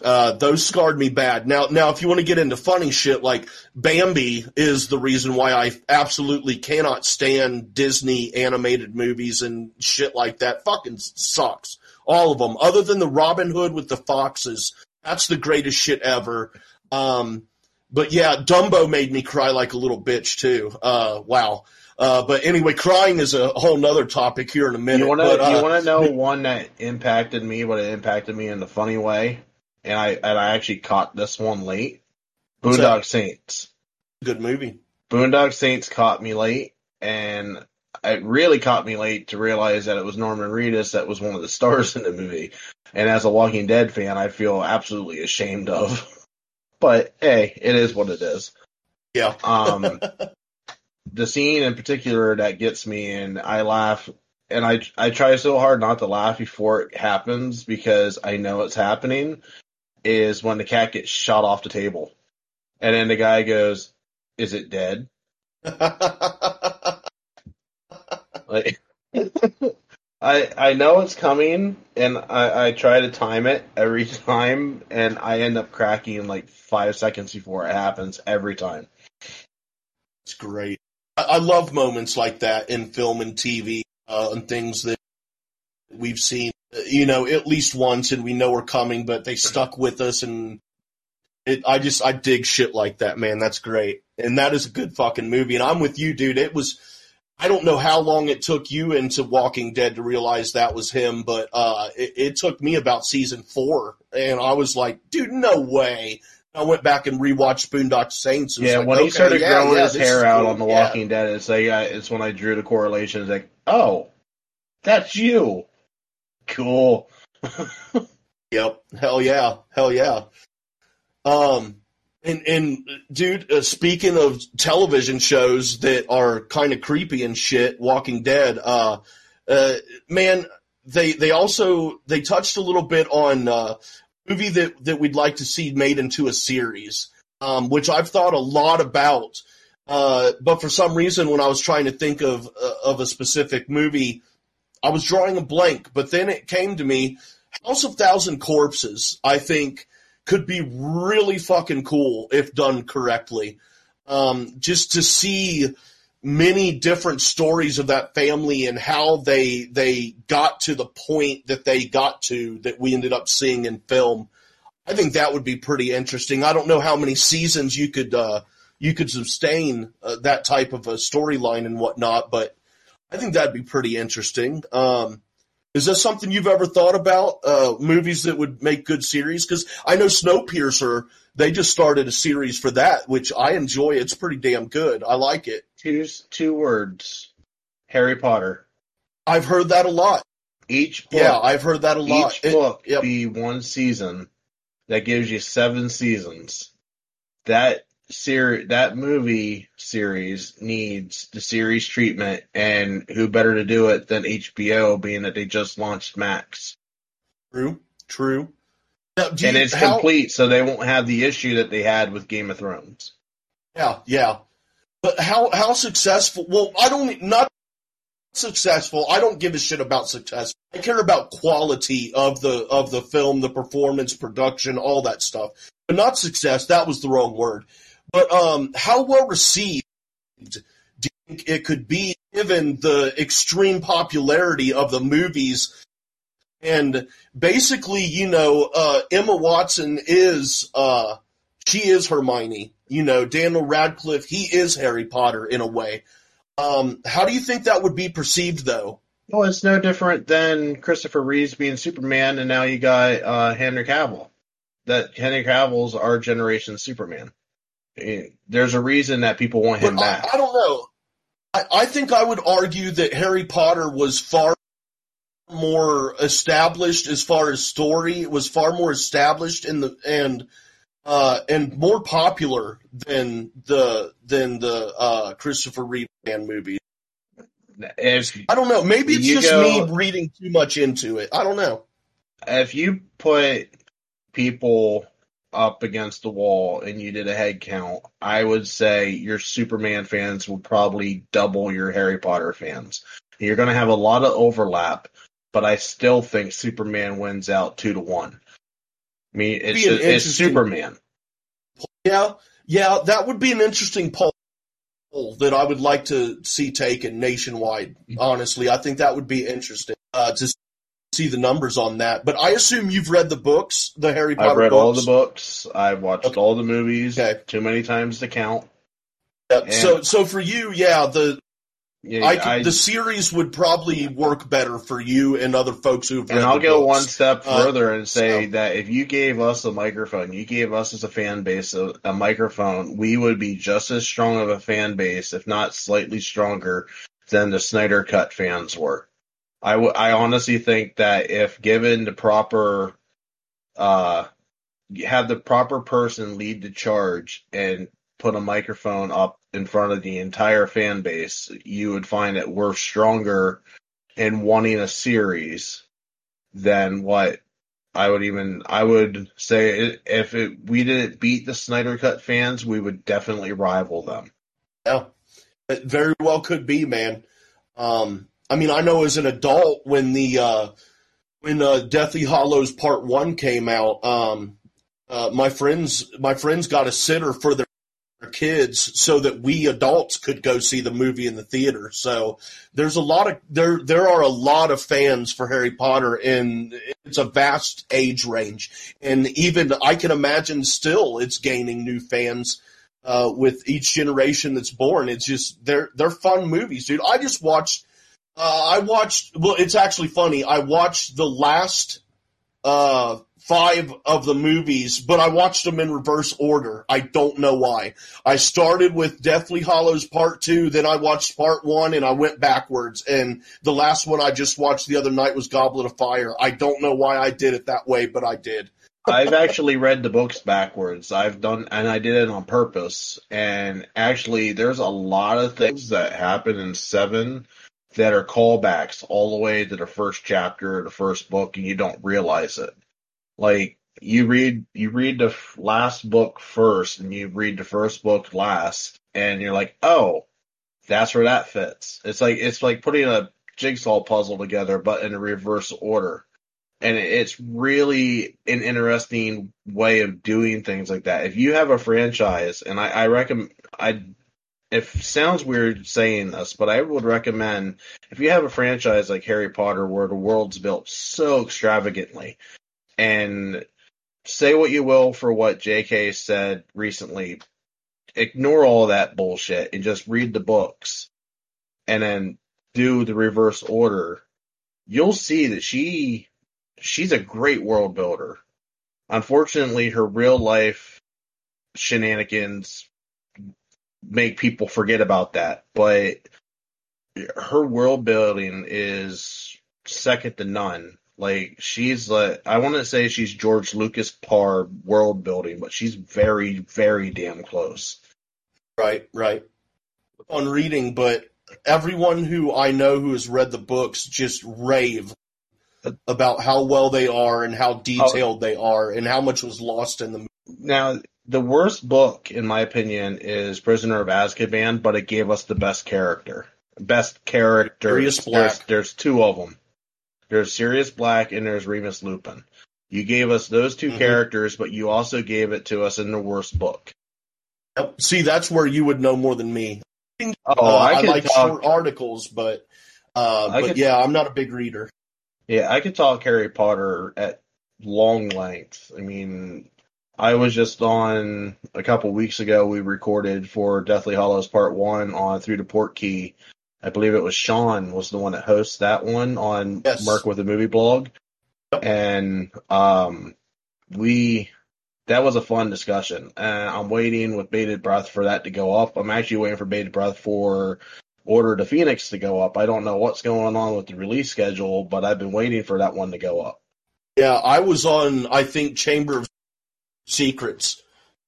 Uh, those scarred me bad. Now, now, if you want to get into funny shit, like Bambi is the reason why I absolutely cannot stand Disney animated movies and shit like that. Fucking sucks. All of them, other than the Robin Hood with the foxes. That's the greatest shit ever. Um, but yeah, Dumbo made me cry like a little bitch too. Uh, wow. Uh, but anyway, crying is a whole nother topic here in a minute. you want to uh, you want to know one that impacted me, but it impacted me in a funny way, and I and I actually caught this one late. What's Boondock that? Saints. good movie. Boondock Saints caught me late, and it really caught me late to realize that it was Norman Reedus that was one of the stars in the movie. And as a Walking Dead fan, I feel absolutely ashamed of. But hey, it is what it is. Yeah. Um, the scene in particular that gets me, and I laugh, and I I try so hard not to laugh before it happens because I know it's happening. Is when the cat gets shot off the table, and then the guy goes, "Is it dead?" Like, I I know it's coming, and I I try to time it every time, and I end up cracking in like five seconds before it happens every time. It's great. I, I love moments like that in film and TV uh, and things that we've seen, you know, at least once, and we know we're coming, but they stuck with us, and it. I just I dig shit like that, man. That's great. and that is a good fucking movie. And I'm with you, dude. It was. I don't know how long it took you into Walking Dead to realize that was him, but uh, it, it took me about season four, and I was like, dude, no way. I went back and rewatched Boondock Saints. And Yeah, like, when he started yeah, growing yeah, his hair out cool. on The Yeah. Walking Dead, it's like uh, it's when I drew the correlation. It's like, oh, that's you. Cool. Yep. Hell yeah. Hell yeah. Um, and, and dude, uh, speaking of television shows that are kind of creepy and shit, Walking Dead, uh, uh, man, they, they also, they touched a little bit on, uh, movie that, that we'd like to see made into a series, um, which I've thought a lot about. Uh, but for some reason, when I was trying to think of, uh, of a specific movie, I was drawing a blank, but then it came to me, House of Thousand Corpses, I think, could be really fucking cool if done correctly. Um, just to see many different stories of that family and how they they got to the point that they got to that we ended up seeing in film. I think that would be pretty interesting. I don't know how many seasons you could uh, you could sustain uh, that type of a storyline and whatnot, but I think that'd be pretty interesting. Um, is that something you've ever thought about? Uh, movies that would make good series? Because I know Snowpiercer, they just started a series for that, which I enjoy. It's pretty damn good. I like it. Two two words. Harry Potter. I've heard that a lot. Each book, Yeah, I've heard that a lot. each It- book yep. be one season. That gives you seven seasons. That ser- that movie series needs the series treatment, and who better to do it than HBO, being that they just launched Max, True, true. Now, and you- it's how- complete, so they won't have the issue that they had with Game of Thrones. Yeah, yeah. But how how successful? Well, I don't not successful. I don't give a shit about success. I care about quality of the of the film, the performance, production, all that stuff. But not success. That was the wrong word. But um, how well received do you think it could be given the extreme popularity of the movies? And basically, you know, uh, Emma Watson is uh, she is Hermione. You know, Daniel Radcliffe, he is Harry Potter in a way. Um, how do you think that would be perceived, though? Well, it's no different than Christopher Reeves being Superman, and now you got uh, Henry Cavill. That Henry Cavill's our generation Superman. Eh, There's a reason that people want him But back. I don't know. I, I think I would argue that Harry Potter was far more established as far as story. It was far more established in the and uh, and more popular than the than the uh, Christopher Reeve movie. If I don't know. Maybe it's just go- me reading too much into it. I don't know. if you put people up against the wall and you did a head count, I would say your Superman fans will probably double your Harry Potter fans. You're going to have a lot of overlap, but I still think Superman wins out two to one. I mean, it's, it's Superman. Yeah, yeah, that would be an interesting poll that I would like to see taken nationwide. Honestly, I think that would be interesting uh, to see the numbers on that. But I assume you've read the books, the Harry Potter I've read books. all the books. I've watched Okay. all the movies Okay. too many times to count. So, so for you, yeah, the Yeah, I, could, I- the series would probably work better for you and other folks who've read And I'll go one step Uh, further and say so- that if you gave us a microphone, you gave us as a fan base a, a microphone, we would be just as strong of a fan base, if not slightly stronger, than the Snyder Cut fans were. I, w- I honestly think that if given the proper, uh, have the proper person lead the charge and put a microphone up in front of the entire fan base, you would find that we're stronger in wanting a series than what I would even I would say if it, we didn't beat the Snyder Cut fans, we would definitely rival them. Yeah, it very well could be, man. Um, I mean, I know as an adult when the uh, when uh, Deathly Hallows Part One came out, um, uh, my friends my friends got a sitter for their kids so that we adults could go see the movie in the theater. So there's a lot of there there are a lot of fans for Harry Potter and it's a vast age range. And even I can imagine still it's gaining new fans uh, with each generation that's born. It's just they're they're fun movies, dude. I just watched. Uh, I watched. Well, it's actually funny. I watched the last uh, five of the movies, but I watched them in reverse order. I don't know why. I started with Deathly Hallows Part 2, then I watched Part 1 and I went backwards. And the last one I just watched the other night was Goblet of Fire. I don't know why I did it that way, but I did. I've actually read the books backwards. I've done, and I did it on purpose. And actually, there's a lot of things that happen in seven that are callbacks all the way to the first chapter of the first book, and you don't realize it. Like you read, you read the last book first, and you read the first book last, and you're like, oh, that's where that fits. It's like it's like putting a jigsaw puzzle together, but in a reverse order and it's really an interesting way of doing things like that. If you have a franchise, and I, I recommend, I, if sounds weird saying this, but I would recommend if you have a franchise like Harry Potter, where the world's built so extravagantly, and say what you will for what J.K. said recently, ignore all that bullshit and just read the books, and then do the reverse order. You'll see that she she's a great world builder. Unfortunately, her real life shenanigans make people forget about that, but her world building is second to none. Like she's like I want to say she's George Lucas par world building, but she's very very damn close. Right, right. On reading, but everyone who I know who has read the books just rave about how well they are and how oh. detailed oh. they are and how much was lost in the Now, the worst book, in my opinion, is Prisoner of Azkaban, but it gave us the best character. Best character. Sirius Black. There's, there's two of them. There's Sirius Black and there's Remus Lupin. You gave us those 2 mm-hmm. characters, but you also gave it to us in the worst book. Yep. See, that's where you would know more than me. Oh, uh, I, I like talk... short articles, but uh, but yeah, I'm not a big reader. Yeah, I could talk Harry Potter at long length. I mean, I was just on a couple weeks ago. We recorded for Deathly Hallows Part One on Through the Port Key. I believe it was Sean was the one that hosts that one on yes. Merc with a Movie Blog, yep. and um, we that was a fun discussion. And I'm waiting with bated breath for that to go up. I'm actually waiting for bated breath for Order to Phoenix to go up. I don't know what's going on with the release schedule, but I've been waiting for that one to go up. Yeah, I was on. I think Chamber of Secrets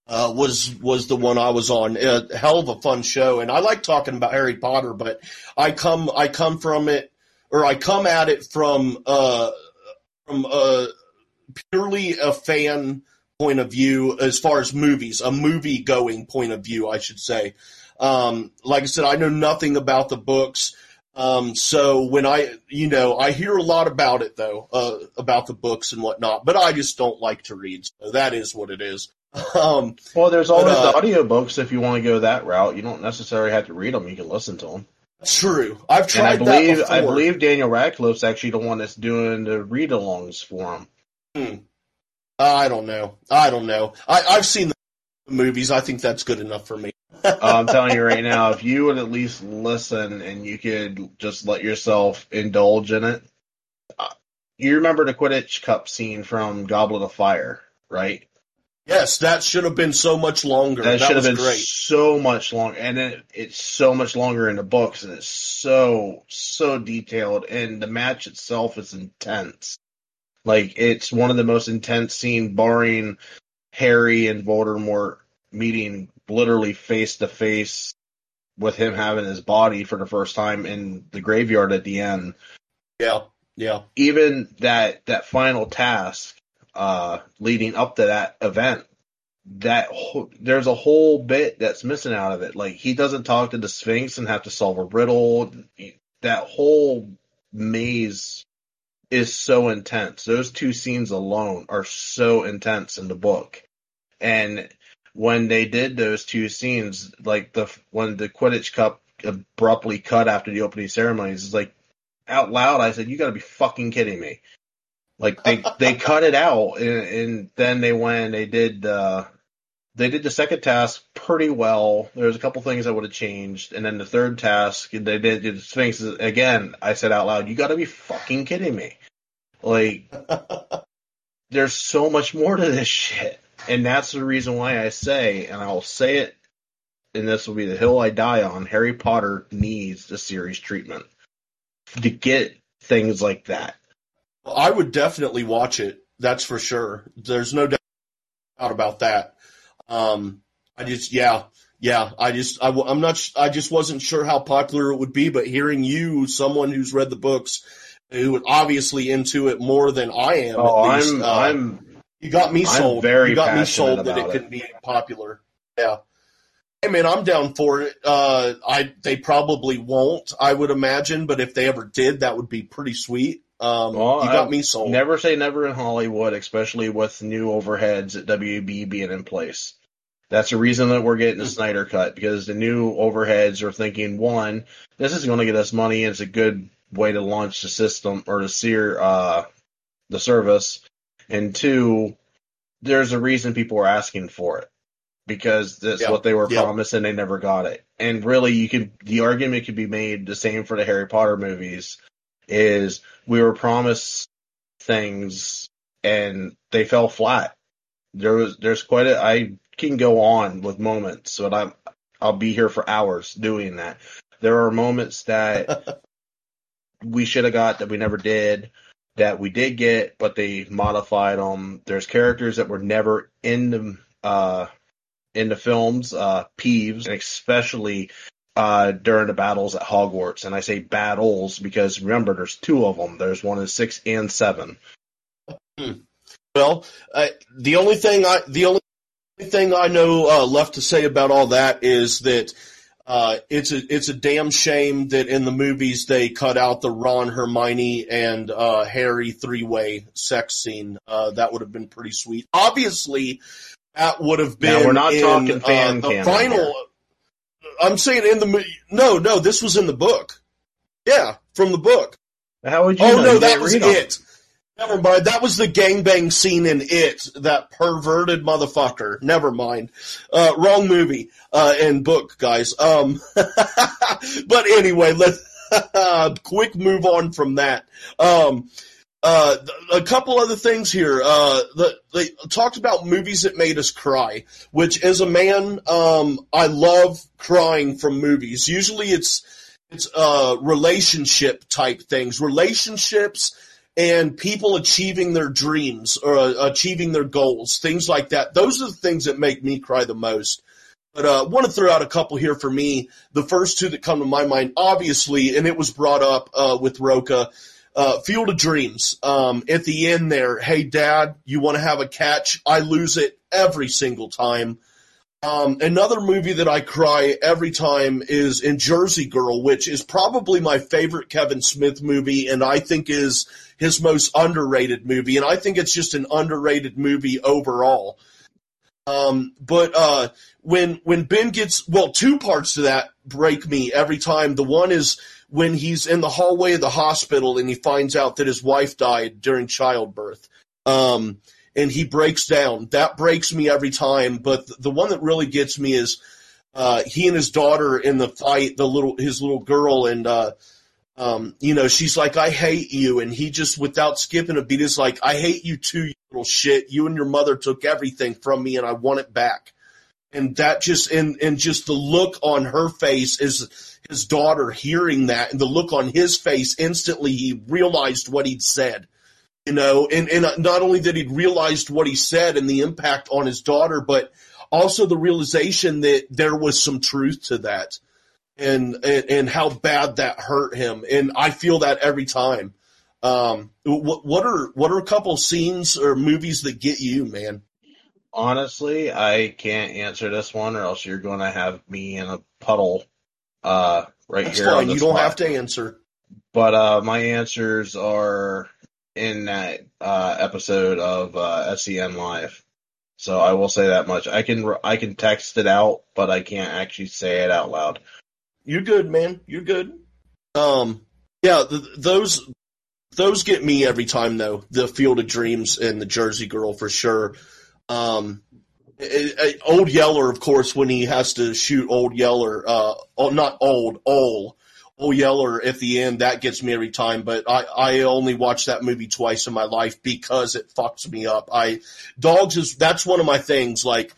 uh, was was the one I was on. A hell of a fun show, and I like talking about Harry Potter, but I come I come from it, or I come at it from uh, from uh, purely a fan point of view as far as movies, a movie going point of view, I should say. Um, like I said, I know nothing about the books. Um, so when I, you know, I hear a lot about it though, uh, about the books and whatnot, but I just don't like to read. So that is what it is. Um, well, there's always but, uh, the audio books if you want to go that route. You don't necessarily have to read them; you can listen to them. True. I've tried and I believe, that before. I believe Daniel Radcliffe's actually the one that's doing the read-alongs for him. Hmm. I don't know. I don't know. I, I've seen the movies. I think that's good enough for me. I'm telling you right now, if you would at least listen and you could just let yourself indulge in it. Uh, you remember the Quidditch Cup scene from Goblet of Fire, right? Yes, that should have been so much longer. That, that should have been great. so much longer, and it, it's so much longer in the books, and it's so so detailed, and the match itself is intense. Like it's one of the most intense scenes, barring Harry and Voldemort meeting literally face to face with him having his body for the first time in the graveyard at the end. Yeah, yeah. Even that that final task uh, leading up to that event, that ho- there's a whole bit that's missing out of it. Like he doesn't talk to the Sphinx and have to solve a riddle. That whole maze is so intense. Those two scenes alone are so intense in the book. And when they did those two scenes, like the when the Quidditch Cup abruptly cut after the opening ceremonies, it's like out loud. I said, "You got to be fucking kidding me!" Like they they cut it out, and, and, then they went and they did the they did the second task pretty well. There's a couple things I would have changed, and then the third task, they did the Sphinx again. I said out loud, "You got to be fucking kidding me!" Like, there's so much more to this shit, and that's the reason why I say, and I'll say it, and this will be the hill I die on. Harry Potter needs the series treatment to get things like that. I would definitely watch it. That's for sure. There's no doubt about that. Um, I just, yeah, yeah. I just, I, am not, I just wasn't sure how popular it would be, but hearing you, someone who's read the books, who obviously into it more than I am. Oh, least, I'm, uh, I'm. You got me sold. I'm very you got me sold that it, it could be popular. Yeah. Hey man, I'm down for it. Uh, I they probably won't, I would imagine, but if they ever did, that would be pretty sweet. Um, well, you got I me sold. Never say never in Hollywood, especially with new overheads at WB being in place. That's the reason that we're getting the Hmm. Snyder cut because the new overheads are thinking one, this is going to get us money. It's a good way to launch the system or to sear uh, the service, and two, there's a reason people are asking for it because that's Yeah. what they were Yeah. promised and they never got it. And really, you could the argument could be made the same for the Harry Potter movies is we were promised things and they fell flat. There was there's quite a I can go on with moments, but I'm I'll be here for hours doing that. There are moments that we should have got that we never did, that we did get, but they modified them. There's characters that were never in the uh in the films, uh Peeves, especially uh, during the battles at Hogwarts. And I say battles because remember, there's two of them. There's one in six and seven. Well, uh, the only thing I the only thing I know uh, left to say about all that is that uh, it's a it's a damn shame that in the movies they cut out the Ron, Hermione, and uh, Harry three way sex scene. Uh, that would have been pretty sweet. Obviously, that would have been. Now, we're not in, talking fan uh, the canon final. here. I'm saying in the no no this was in the book. Yeah, from the book. How would you? Oh know? no, that was it. Never mind. That was the gangbang scene in it. That perverted motherfucker. Never mind. Uh, wrong movie uh, and book, guys. Um, but anyway, let's quick move on from that. Um, uh, a couple other things here. Uh, the, they talked about movies that made us cry, which as a man, um, I love crying from movies. Usually it's, it's, uh, relationship type things, relationships and people achieving their dreams or uh, achieving their goals, things like that. Those are the things that make me cry the most. But uh, want to throw out a couple here for me. The first two that come to my mind, obviously, and it was brought up uh, with Roca, uh, Field of Dreams. Um, at the end there, hey dad, you want to have a catch? I lose it every single time. Um, another movie that I cry every time is in Jersey Girl, which is probably my favorite Kevin Smith movie, and I think is his most underrated movie, and I think it's just an underrated movie overall. Um, but uh, when when Ben gets well, two parts to that break me every time. The one is when he's in the hallway of the hospital and he finds out that his wife died during childbirth. Um, and he breaks down. That breaks me every time. But th- the one that really gets me is uh, he and his daughter in the fight, the little his little girl, and uh, um, you know she's like, "I hate you," and he just without skipping a beat is like, "I hate you too, you little shit. You and your mother took everything from me, and I want it back." And that just and and just the look on her face is his daughter hearing that, and the look on his face instantly he realized what he'd said you know, and, and not only that he'd realized what he said and the impact on his daughter, but also the realization that there was some truth to that and, and, and how bad that hurt him. And I feel that every time. Um, what, what are, what are a couple scenes or movies that get you, man? Honestly, I can't answer this one, or else you're going to have me in a puddle. Uh, right That's here. fine. You don't spot. have to answer. But uh, my answers are in that uh, episode of uh, SEN Live. So I will say that much. I can I can text it out, but I can't actually say it out loud. You're good, man. You're good. Um, yeah, th- those those get me every time though. The Field of Dreams and the Jersey Girl for sure. Um, Old Yeller, of course, when he has to shoot Old Yeller, uh, oh, not old, old, Old Yeller at the end, that gets me every time. But I, I only watched that movie twice in my life because it fucks me up. I dogs is that's one of my things. Like,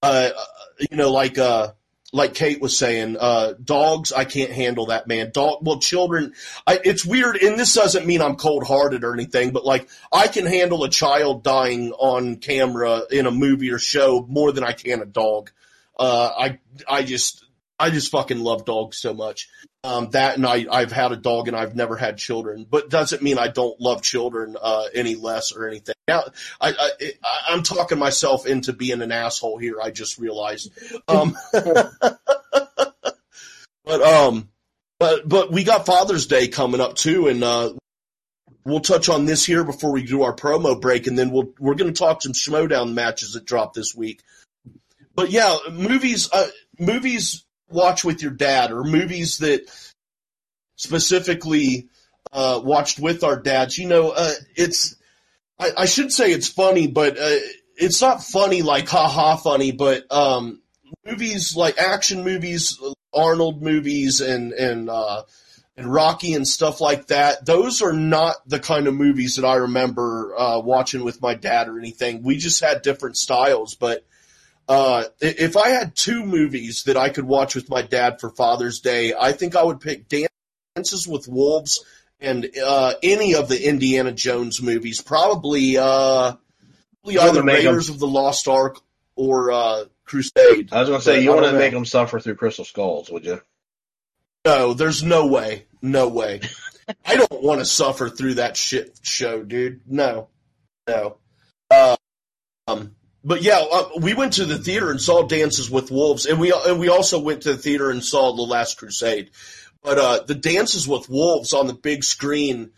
uh, you know, like uh, like Kate was saying, uh, dogs, I can't handle that, man. Dog, well, children, I, it's weird, and this doesn't mean I'm cold hearted or anything, but like, I can handle a child dying on camera in a movie or show more than I can a dog. Uh, I, I just, I just fucking love dogs so much. Um, that and I, I've had a dog and I've never had children, but doesn't mean I don't love children, uh, any less or anything. Now, I, I, I'm talking myself into being an asshole here. I just realized. Um, but, um, but, but we got Father's Day coming up too. And, uh, we'll touch on this here before we do our promo break. And then we'll, we're going to talk some Schmoedown matches that dropped this week. But yeah, movies, uh, movies watch with your dad or movies that specifically uh, watched with our dads. You know, uh, it's I, I, should say it's funny, but uh, it's not funny like ha ha funny. But um, movies like action movies, Arnold movies, and and uh, and Rocky and stuff like that. Those are not the kind of movies that I remember uh, watching with my dad or anything. We just had different styles, but uh, if I had two movies that I could watch with my dad for Father's Day, I think I would pick Dances with Wolves and uh, any of the Indiana Jones movies. Probably, uh, probably either Raiders them... of the Lost Ark or uh, Crusade. I was going to say, you want to make them suffer through Crystal Skulls, would you? No, there's no way. No way. I don't want to suffer through that shit show, dude. No, no. Uh, um, but yeah, uh, we went to the theater and saw Dances with Wolves, and we and we also went to the theater and saw The Last Crusade. But uh, the Dances with Wolves on the big screen,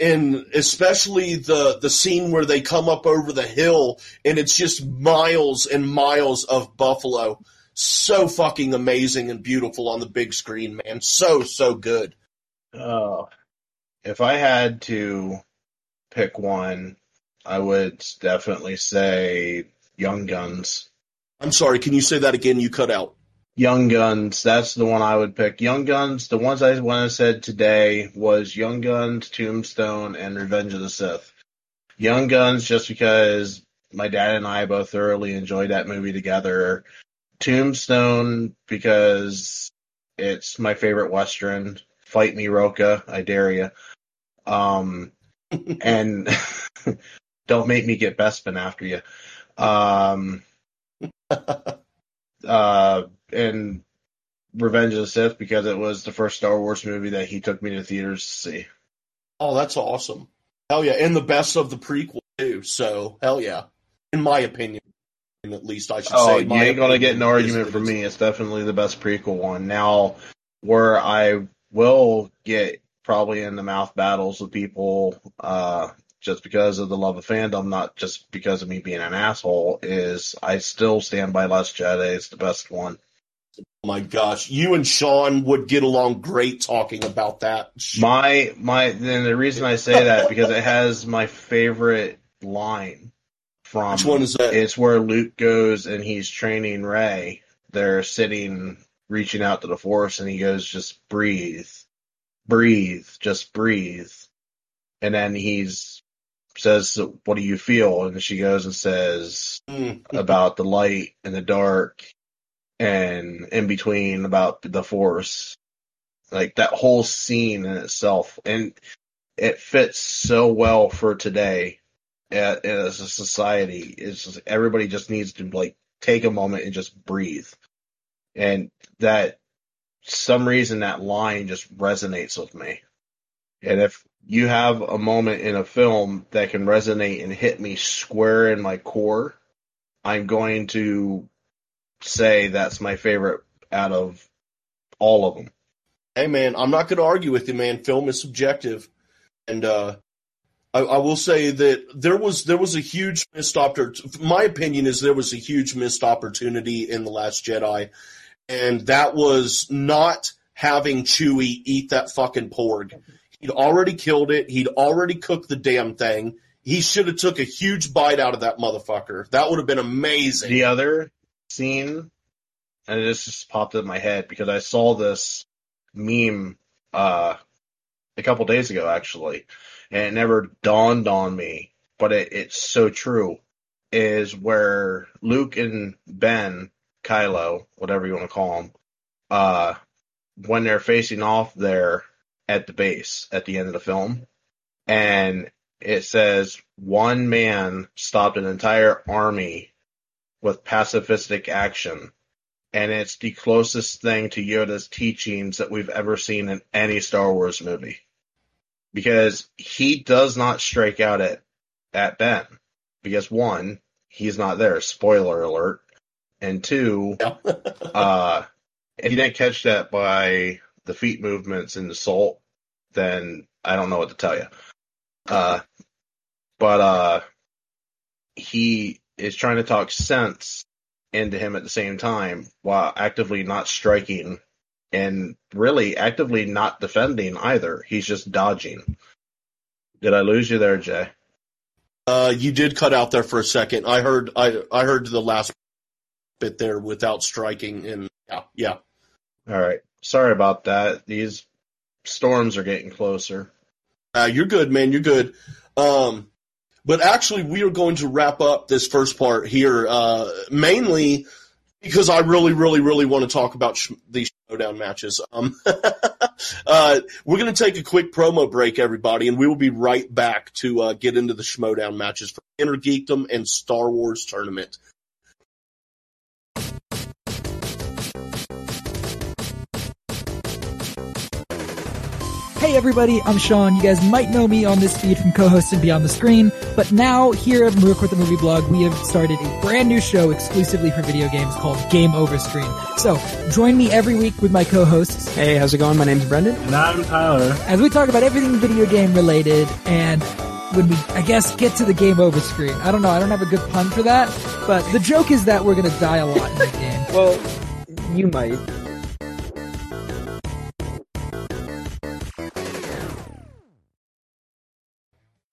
and especially the the scene where they come up over the hill and it's just miles and miles of buffalo, so fucking amazing and beautiful on the big screen, man. So so good. Oh, if I had to pick one I would definitely say Young Guns. I'm sorry, can you say that again? You cut out. Young Guns, that's the one I would pick. Young Guns, the ones I when I said today was Young Guns, Tombstone, and Revenge of the Sith. Young Guns, just because my dad and I both thoroughly enjoyed that movie together. Tombstone, because it's my favorite Western. Fight me, Rocha. I dare you. Um, and Don't make me get Bespin after you. Um, uh, and Revenge of the Sith because it was the first Star Wars movie that he took me to theaters to see. Oh, that's awesome! Hell yeah, and the best of the prequel too. So hell yeah, in my opinion, at least I should oh, say. you ain't gonna get an argument from me. It's definitely the best prequel one. Now, where I will get probably in the mouth battles with people uh, just because of the love of fandom, not just because of me being an asshole, is I still stand by Last Jedi. It's the best one. Oh my gosh, you and Sean would get along great talking about that. My my, and the reason I say that because it has my favorite line from. Which one is that? It's where Luke goes and he's training Rey. They're sitting, reaching out to the Force, and he goes, "Just breathe, breathe, just breathe." And then he's says, "What do you feel?" And she goes and says mm. about the light and the dark, and in between about the force. Like that whole scene in itself, and it fits so well for today as a society. Is everybody just needs to like take a moment and just breathe, and that some reason that line just resonates with me. And if you have a moment in a film that can resonate and hit me square in my core, I'm going to say that's my favorite out of all of them. Hey man, I'm not going to argue with you, man. Film is subjective, and uh, I, I, will say that there was there was a huge missed opportunity. My opinion is there was a huge missed opportunity in the Last Jedi, and that was not having Chewie eat that fucking porg. He'd already killed it. He'd already cooked the damn thing. he should have took a huge bite out of that motherfucker. That would have been amazing. The other scene, and this just popped in my head because I saw this meme uh, a couple days ago, actually, and it never dawned on me, but it, it's so true. Is where Luke and Ben, Kylo, whatever you want to call them, uh, when they're facing off there at the base at the end of the film, and it says one man stopped an entire army with pacifistic action. And it's the closest thing to Yoda's teachings that we've ever seen in any Star Wars movie. Because he does not strike out at, at Ben. Because one, he's not there. Spoiler alert. And two, uh, if you didn't catch that by the feet movements in the salt, then I don't know what to tell you. Uh, but uh, he is trying to talk sense into him at the same time while actively not striking and really actively not defending either. He's just dodging. Did I lose you there, Jay? Uh, you did cut out there for a second. I heard I I heard the last bit there without striking, and yeah, yeah. All right. Sorry about that. These storms are getting closer. Uh, you're good, man. You're good. Um, but actually, we are going to wrap up this first part here, uh, mainly because I really, really, really want to talk about sh- these Schmoedown matches. Um, uh, we're going to take a quick promo break, everybody, and we will be right back to uh, get into the Schmoedown matches for Inner Geekdom and Star Wars Tournament. Hey everybody, I'm Sean. You guys might know me on this feed from co-hosting Beyond the Screen, but now here at Merc with the Movie Blog, we have started a brand new show exclusively for video games called Game Over Screen. So join me every week with my co-hosts Hey, how's it going? My name's Brendan. And I'm Tyler. as we talk about everything video game related and when we, I guess, get to the game over screen. I don't know, I don't have a good pun for that, but the joke is that we're gonna die a lot in the game. Well, you might.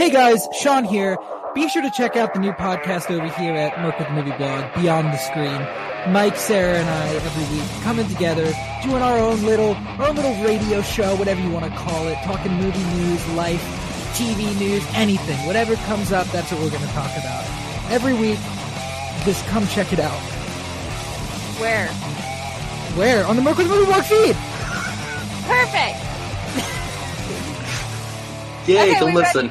Hey guys, Sean here. Be sure to check out the new podcast over here at Merc with the Movie Blog, Beyond the Screen. Mike, Sarah, and I every week coming together, doing our own little, our own little radio show, whatever you want to call it, talking movie news, life, TV news, anything, whatever comes up, that's what we're going to talk about. Every week, just come check it out. Where? Where? On the Merc with the Movie Blog feed. Perfect! Yay, Okay, to we listen.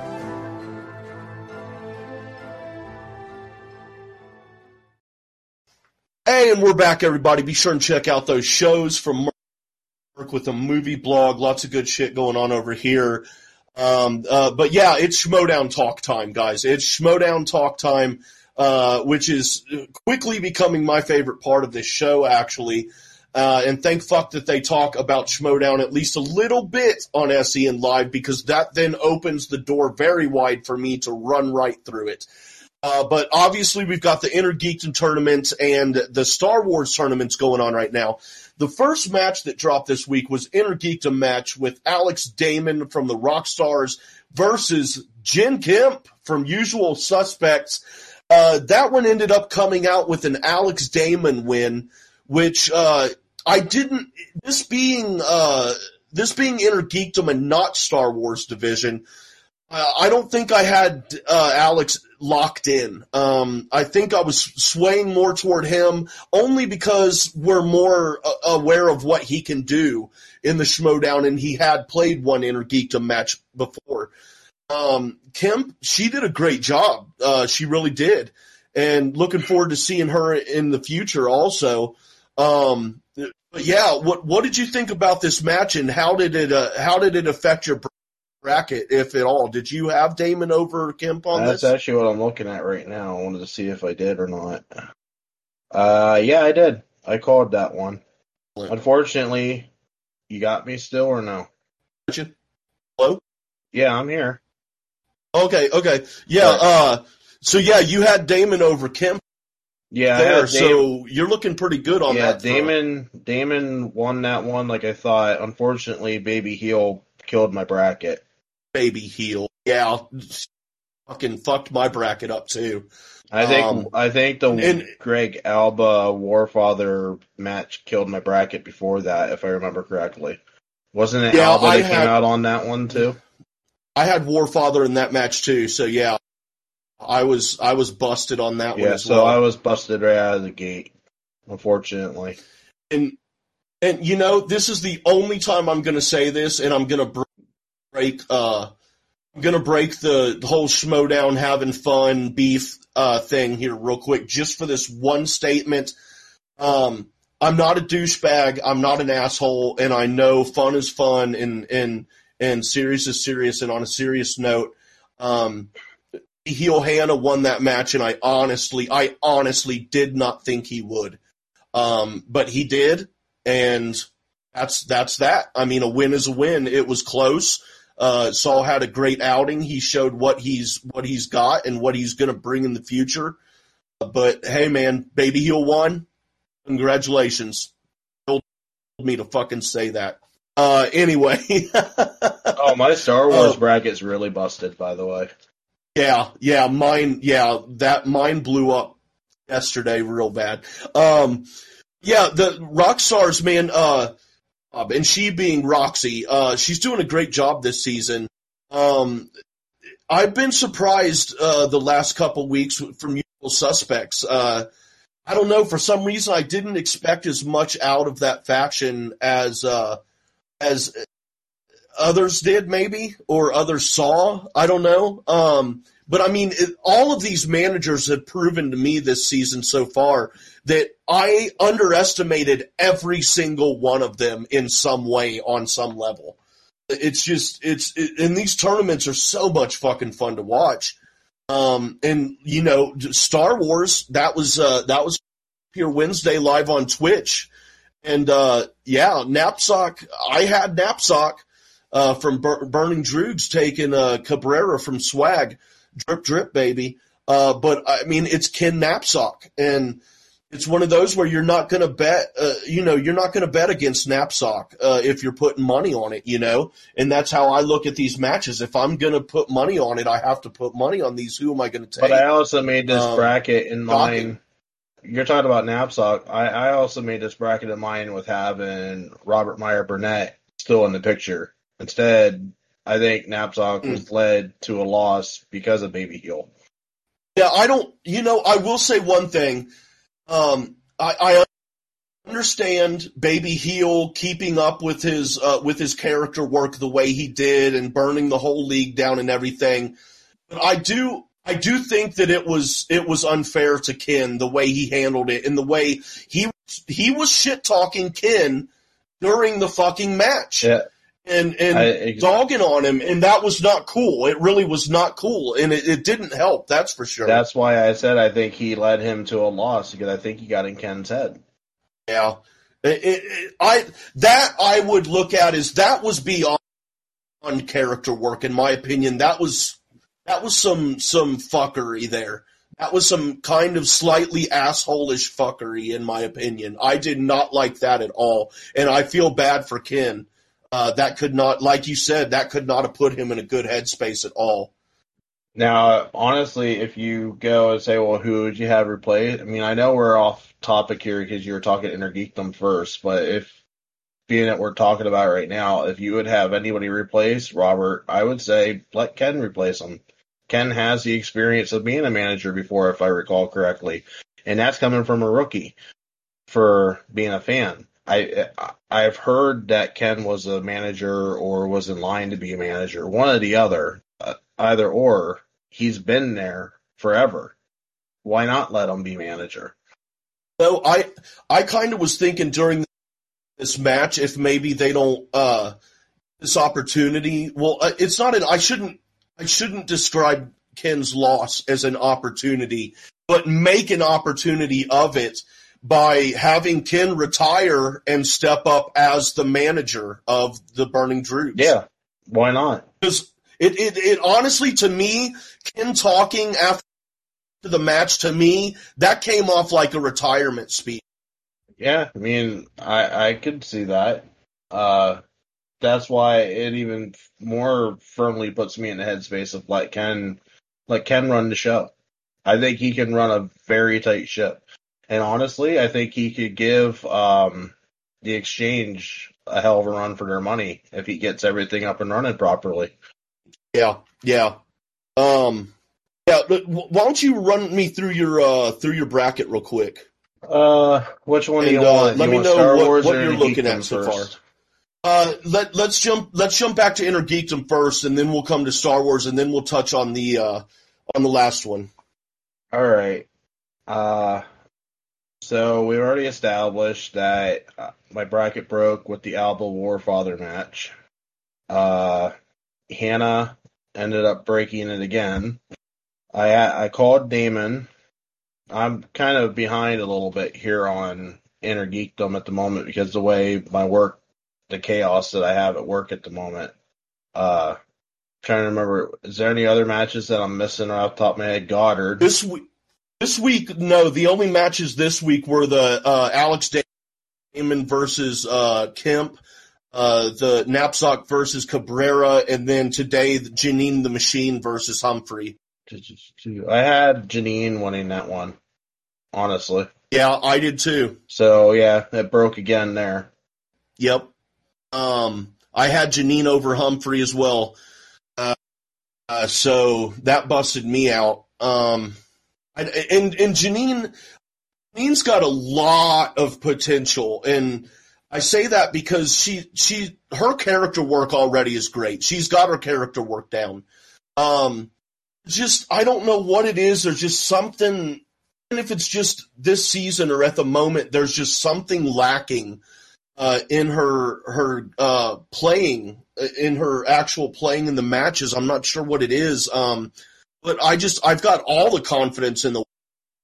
And we're back, everybody. Be sure and check out those shows from Merc with a Movie Blog. Lots of good shit going on over here. Um, uh, but yeah, it's Schmoedown talk time, guys. It's Schmoedown talk time, uh, which is quickly becoming my favorite part of this show, actually. Uh, and thank fuck that they talk about Schmoedown at least a little bit on SEN Live because that then opens the door very wide for me to run right through it. Uh, but obviously, we've got the Inner Geekdom tournament and the Star Wars tournaments going on right now. The first match that dropped this week was Inner Geekdom match with Alex Damon from the Rockstars versus Jen Kemp from Usual Suspects. Uh, that one ended up coming out with an Alex Damon win, which uh, I didn't. This being uh, this being Inner Geekdom and not Star Wars division, I don't think I had uh, Alex locked in. Um, I think I was swaying more toward him only because we're more uh, aware of what he can do in the Schmoedown, and he had played one Inner match before. Um, Kim, she did a great job. Uh, she really did, and looking forward to seeing her in the future also. Um, but yeah, what what did you think about this match, and how did it uh, how did it affect your bracket, if at all? Did you have Damon over Kemp on this? That's this? actually what I'm looking at right now. I wanted to see if I did or not. Uh, yeah, I did. I called that one. Unfortunately, you got me still or no? Hello. Yeah, I'm here. Okay, okay, yeah. Right. Uh, so yeah, you had Damon over Kemp Yeah, there, so you're looking pretty good on yeah, that. front. Damon Damon won that one like I thought. Unfortunately, Baby Heel killed my bracket. Baby heel. Yeah, fucking fucked my bracket up too. I think Um, I think the and- Greg Alba Warfather match killed my bracket before that, if I remember correctly. Wasn't it Yeah, Alba I that came had- out on that one too? I had Warfather in that match too, so yeah, I was I was busted on that one Yeah, as so well. I was busted right out of the gate, unfortunately. and and you know this is the only time I'm going to say this, and I'm going to break uh I'm to break the, the whole Schmoedown having fun beef uh thing here real quick, just for this one statement. Um, I'm not a douchebag. I'm not an asshole, and I know fun is fun, and and and serious is serious. And on a serious note, um, heel Hannah won that match, and I honestly, I honestly did not think he would, um, but he did, and that's that's that. I mean, a win is a win. It was close. Uh, Saul had a great outing. He showed what he's what he's got and what he's going to bring in the future. But hey, man, baby heel won. Congratulations. Told me to fucking say that. Uh, anyway. Oh, my Star Wars Oh. bracket's really busted, by the way. Yeah, yeah, mine, yeah, that mine blew up yesterday real bad. Um, yeah, the rock Rockstars, man, uh, uh, and she being Roxy, uh, she's doing a great job this season. Um, I've been surprised, uh, the last couple weeks from usual suspects. Uh, I don't know, for some reason I didn't expect as much out of that faction as, uh, as others did maybe or others saw i don't know um, but i mean it, all of these managers have proven to me this season so far that i underestimated every single one of them in some way on some level. It's just it's it, and these tournaments are so much fucking fun to watch. Um, and you know star wars that was uh, that was here wednesday live on twitch. And uh, yeah Napzok i had Napzok uh, from Bur- Burning Droogs taking uh, Cabrera from Swag, drip drip baby. Uh, but I mean, it's Ken Napzok, and it's one of those where you're not going to bet. Uh, you know, you're not going to bet against Napzok uh, if you're putting money on it. You know, and that's how I look at these matches. If I'm going to put money on it, I have to put money on these. Who am I going to take? But I also made this Um, bracket in mind. You're talking about Napzok. I, I also made this bracket in mind with having Robert Meyer Burnett still in the picture. Instead, I think Napzok Hmm. was led to a loss because of Baby Heel. Yeah, I don't. You know, I will say one thing. Um, I, I understand Baby Heel keeping up with his uh, with his character work the way he did and burning the whole league down and everything. But I do. I do think that it was it was unfair to Ken the way he handled it and the way he he was shit talking Ken during the fucking match Yeah, and and I- ex- dogging on him and that was not cool. It really was not cool and it, it didn't help. That's for sure. that's why I said I think he led him to a loss because I think he got in Ken's head. Yeah, It- I that I would look at as that was beyond character work, in my opinion. That was that was some some fuckery there. That was some kind of slightly assholish fuckery, in my opinion. I did not like that at all, and I feel bad for Ken. Uh, that could not, like you said, that could not have put him in a good headspace at all. Now, honestly, if you go and say, well, who would you have replaced? I mean, I know we're off topic here because you were talking Inner Geekdom first, but if being that we're talking about right now, if you would have anybody replace Robert, I would say let Ken replace him. Ken has the experience of being a manager before, if I recall correctly, and that's coming from a rookie for being a fan. I I've heard that Ken was a manager or was in line to be a manager, one or the other, uh, either or. He's been there forever. Why not let him be manager? So I I kind of was thinking during this match if maybe they don't uh this opportunity. Well, uh, it's not an I shouldn't I shouldn't describe Ken's loss as an opportunity, but make an opportunity of it by having Ken retire and step up as the manager of the Burning Droogs. Yeah, why not? Because it, it, it honestly, to me, Ken talking after the match, to me, that came off like a retirement speech. Yeah, I mean, I I could see that. Uh, that's why it even more firmly puts me in the headspace of like Ken, like Ken run the show. I think he can run a very tight ship. And honestly, I think he could give um, the exchange a hell of a run for their money if he gets everything up and running properly. Yeah, yeah, um, yeah. But why don't you run me through your uh, through your bracket real quick? Uh, which one do you uh, want? let You me want know what- what you're looking at so first? Uh, let let's jump let's jump back to Inner Geekdom first, and then we'll come to Star Wars, and then we'll touch on the uh, on the last one. All right. Uh, so we've already established that uh, my bracket broke with the Alba Warfather match. Uh, Hannah ended up breaking it again. I I called Damon. I'm kind of behind a little bit here on Inner Geekdom at the moment because the way my work, the chaos that I have at work at the moment. Uh, trying to remember, is there any other matches that I'm missing off top of my head? Goddard. This week, this week, no, the only matches this week were the uh, Alex Damon versus uh, Kemp, uh, the Napzok versus Cabrera, and then today Janine the Machine versus Humphrey. I had Janine winning that one, honestly. Yeah, I did too. So yeah, it broke again there. Yep. Um, I had Janine over Humphrey as well. Uh, uh, so that busted me out. Um, and, and, and Janine, Janine's got a lot of potential. And I say that because she, she, her character work already is great. She's got her character work down. Um, just, I don't know what it is. There's just something, and if it's just this season or at the moment, there's just something lacking uh, in her her uh, playing, in her actual playing in the matches. I'm not sure what it is, um, but I just I've got all the confidence in the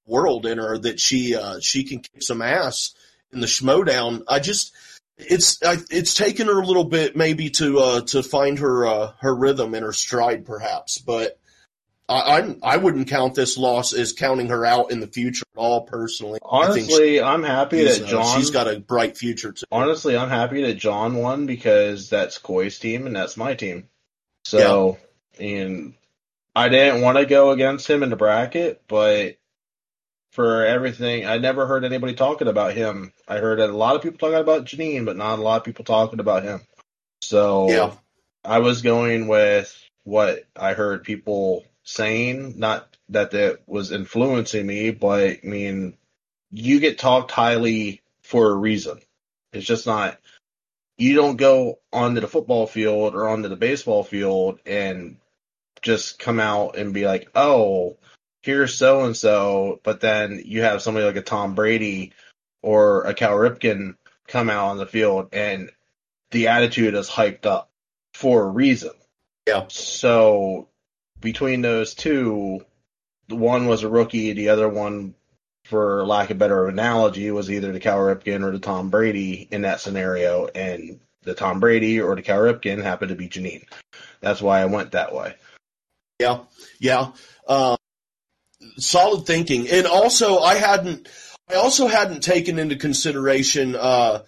world in her that she uh, she can kick some ass in the Schmoedown. I just it's I, it's taken her a little bit maybe to uh, to find her uh, her rhythm and her stride perhaps, but. I, I'm, I wouldn't count this loss as counting her out in the future at all. Personally, Honestly, I'm happy that uh, John. she's got a bright future too. honestly, I'm happy that John won because that's Koi's team and that's my team. So, and I didn't want to go against him in the bracket, but for everything, I never heard anybody talking about him. I heard a lot of people talking about Janine, but not a lot of people talking about him. So, Yeah. I was going with what I heard people saying, not that that was influencing me, but I mean, you get talked highly for a reason. It's just not, you don't go onto the football field or onto the baseball field and just come out and be like, oh, here's so and so, but then you have somebody like a Tom Brady or a Cal Ripken come out on the field and the attitude is hyped up for a reason. Yeah. So between those two, the one was a rookie, the other one, for lack of better analogy, was either the Cal Ripken or the Tom Brady in that scenario, and the Tom Brady or the Cal Ripken happened to be Janine. That's why I went that way. Yeah, yeah. Um, solid thinking, and also I hadn't, I also hadn't taken into consideration uh,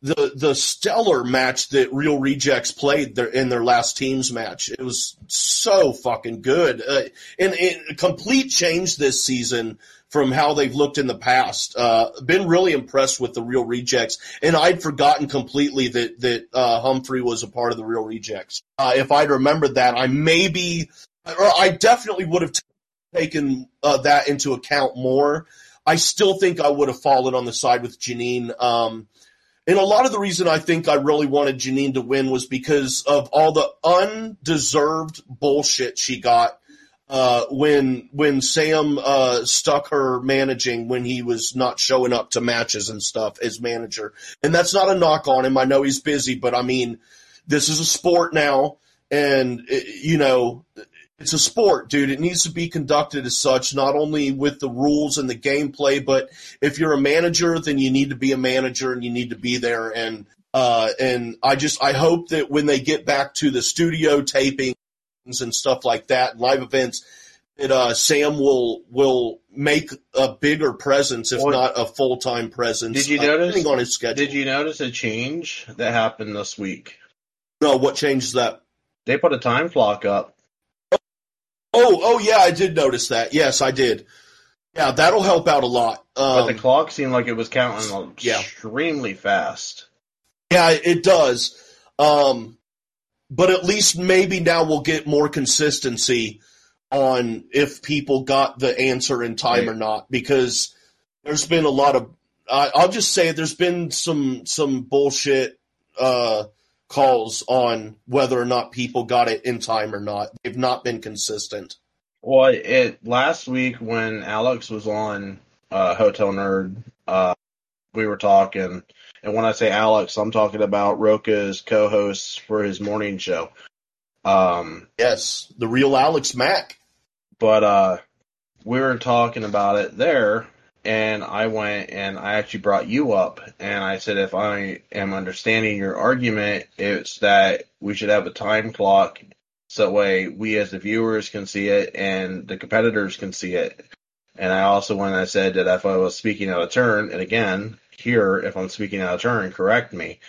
the the stellar match that Real Rejects played their, in their last teams match. It was so fucking good, uh, and, and a complete change this season from how they've looked in the past. Uh, been really impressed with the Real Rejects, and I'd forgotten completely that that uh, Humphrey was a part of the Real Rejects. Uh, if I'd remembered that, I maybe, I definitely would have taken uh, that into account more. I still think I would have fallen on the side with Janine. Um, and a lot of the reason I think I really wanted Janine to win was because of all the undeserved bullshit she got uh, when when Sam uh, stuck her managing when he was not showing up to matches and stuff as manager. And that's not a knock on him. I know he's busy, but I mean, this is a sport now, and it, you know, it's a sport, dude. It needs to be conducted as such, not only with the rules and the gameplay, but if you're a manager, then you need to be a manager and you need to be there. And uh, and I just I hope that when they get back to the studio taping and stuff like that, live events, that uh, Sam will will make a bigger presence, if not a full time presence. Did you uh, notice- depending on his schedule? Did you notice a change that happened this week? No, what changed that? They put a time clock up. Oh, oh yeah, I did notice that. Yes, I did. Yeah, that'll help out a lot. But Um, the clock seemed like it was counting Yeah. extremely fast. Yeah, it does. Um, but at least maybe now we'll get more consistency on if people got the answer in time Right. or not, because there's been a lot of. I I'll just say there's been some some bullshit uh, calls on whether or not people got it in time or not. They've not been consistent. Well, it last week when Alex was on uh, Hotel Nerd, uh, we were talking, and when I say Alex, I'm talking about Roka's co-host for his morning show. Um, Yes, the real Alex Mack. but uh, we were talking about it there, and I went and I actually brought you up, and I said if I am understanding your argument, it's that we should have a time clock so that way we as the viewers can see it and the competitors can see it. And I also when I said that if I was speaking out of turn, and again here if I'm speaking out of turn, correct me.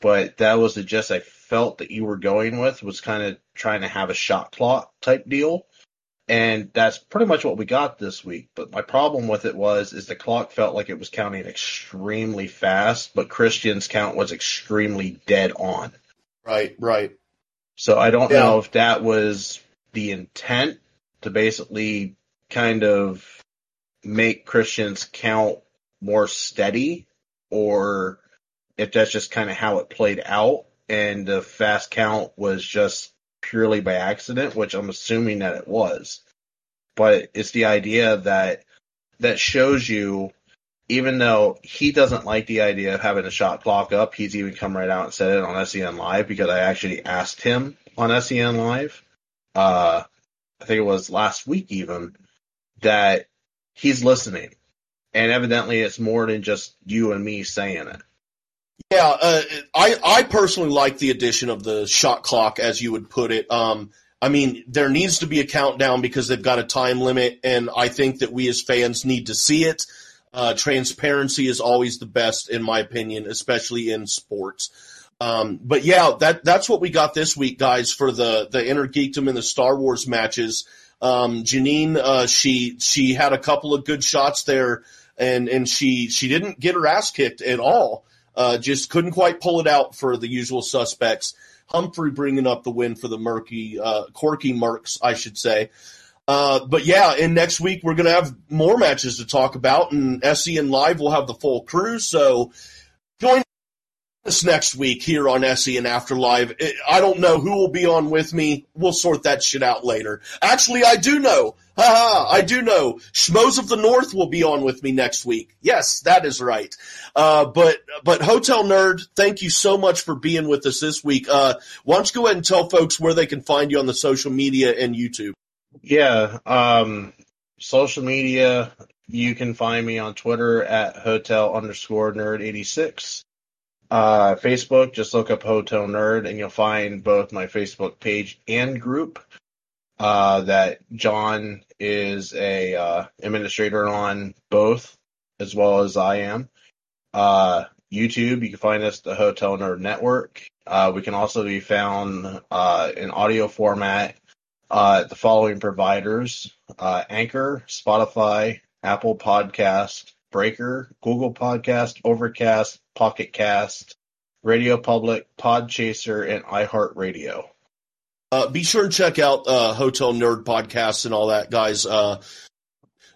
But that was the gist I felt that you were going with was kind of trying to have a shot clock type deal and that's pretty much what we got this week. But my problem with it was is the clock felt like it was counting extremely fast, but Kristian's count was extremely dead on. Right, right. So I don't Yeah. know if that was the intent to basically kind of make Kristian's count more steady or if that's just kind of how it played out and the fast count was just purely by accident, which I'm assuming that it was. But it's the idea that that shows you even though he doesn't like the idea of having a shot clock up, he's even come right out and said it on SEN Live because I actually asked him on SEN Live, uh, I think it was last week even, that he's listening. And evidently it's more than just you and me saying it. Yeah, uh, I I personally like the addition of the shot clock, as you would put it. Um, I mean, there needs to be a countdown because they've got a time limit, and I think that we as fans need to see it. Uh, transparency is always the best, in my opinion, especially in sports. Um, but yeah, that that's what we got this week, guys, for the the Inner Geekdom and the Star Wars matches. Um, Janine, uh, she she had a couple of good shots there, and and she she didn't get her ass kicked at all. Uh, just couldn't quite pull it out for the usual suspects. Humphrey bringing up the win for the murky, uh, Corky Mercs, I should say. Uh, but yeah, and next week we're going to have more matches to talk about, and SEN Live will have the full crew. So us next week here on SEN After Live. I don't know who will be on with me. We'll sort that shit out later. Actually, I do know. Haha, I do know. Schmoes of the North will be on with me next week. Yes, that is right. Uh, but but Hotel Nerd, thank you so much for being with us this week. Uh, why don't you go ahead and tell folks where they can find you on the social media and YouTube? Yeah, um, social media, you can find me on Twitter at hotel underscore nerd 86. Uh, Facebook, just look up Hotel Nerd and you'll find both my Facebook page and group. Uh, that John is a, uh, administrator on both as well as I am. Uh, YouTube. You can find us the Hotel Nerd Network. Uh, we can also be found uh, in audio format uh, at the following providers uh, Anchor, Spotify, Apple Podcast, Breaker, Google Podcast, Overcast, Pocket Cast, Radio Public, Podchaser, and iHeartRadio. Uh, be sure and check out uh, Hotel Nerd podcasts and all that, guys. Uh,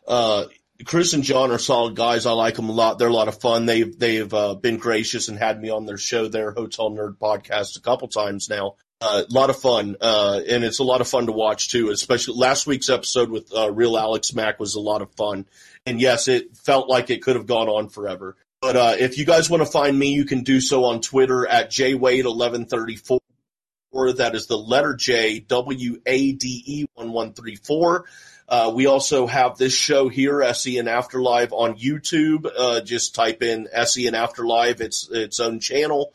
uh, Chris and John are solid guys. I like them a lot. They're a lot of fun. They've they've uh, been gracious and had me on their show, their Hotel Nerd podcast, a couple times now. Uh, a lot of fun, and it's a lot of fun to watch too. Especially last week's episode with Real Alex Mack was a lot of fun. And yes, it felt like it could have gone on forever. But uh, if you guys want to find me, you can do so on Twitter at jwade1134. That is the letter J W A D E one one three four. Uh, we also have this show here, SEN Afterlive, on YouTube. Uh, just type in SEN Afterlive; it's its own channel.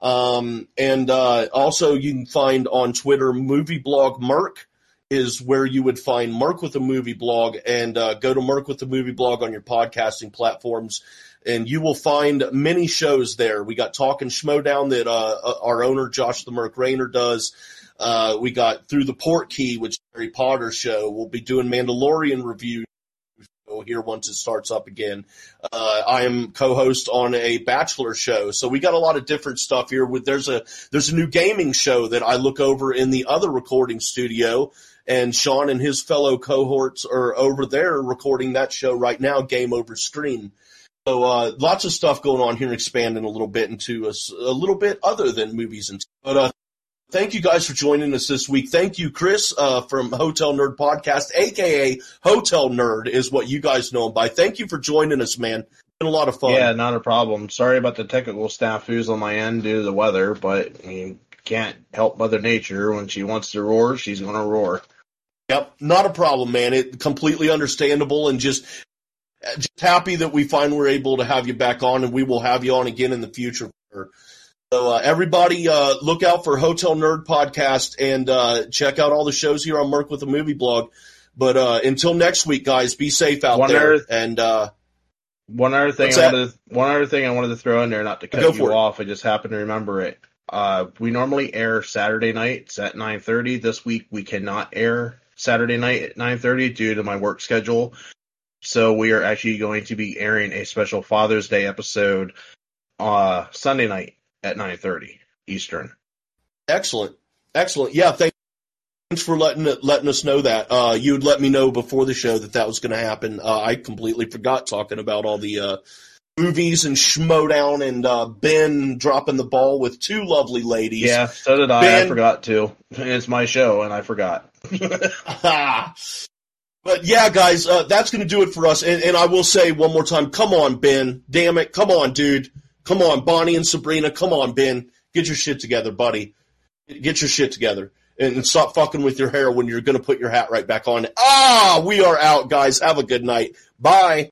Um, and uh, also, you can find on Twitter, Movie Blog Merc is where you would find Merc with a Movie Blog, and uh, go to Merc with a Movie Blog on your podcasting platforms, and you will find many shows there. We got Talking Schmoedown that uh, our owner Josh the Merc Rayner does. Uh, we got Through the Portkey, which Harry Potter show. We'll be doing Mandalorian review here once it starts up again. Uh, I am co-host on a Bachelor show, so we got a lot of different stuff here. With there's a there's a new gaming show that I look over in the other recording studio, and Sean and his fellow cohorts are over there recording that show right now, Game Over Stream. So uh, lots of stuff going on here, expanding a little bit into a, a little bit other than movies and. But uh, Thank you guys for joining us this week. Thank you, Chris, uh, from Hotel Nerd Podcast, aka Hotel Nerd, is what you guys know him by. Thank you for joining us, man. It's been a lot of fun. Yeah, not a problem. Sorry about the technical snafus on my end due to the weather, but you can't help Mother Nature. When she wants to roar, she's going to roar. Yep, not a problem, man. It completely understandable, and just just happy that we find we're able to have you back on, and we will have you on again in the future. So uh, everybody, uh, look out for Hotel Nerd Podcast and uh, check out all the shows here on Merc with a Movie Blog. But uh, until next week, guys, be safe out One there. other- and uh, One other thing, I wanted to, one other thing I wanted to throw in there, not to cut Go you for it. off. I just happened to remember it. Uh, we normally air Saturday nights at 9:30. This week we cannot air Saturday night at 9:30 due to my work schedule. So we are actually going to be airing a special Father's Day episode uh, Sunday night at 9:30 Eastern. excellent, excellent. Yeah, thank, thanks for letting it, letting us know that. Uh, you would let me know before the show that that was going to happen. Uh, I completely forgot talking about all the uh, movies and Schmoedown and uh, Ben dropping the ball with two lovely ladies. Yeah, so did I. I forgot too. It's my show, and I forgot. but yeah, guys, uh, that's going to do it for us. And, and I will say one more time, come on, Ben. Damn it. Come on, dude. Come on, Bonnie and Sabrina. Come on, Ben. Get your shit together, buddy. Get your shit together. And, and stop fucking with your hair when you're going to put your hat right back on. Ah, we are out, guys. Have a good night. Bye.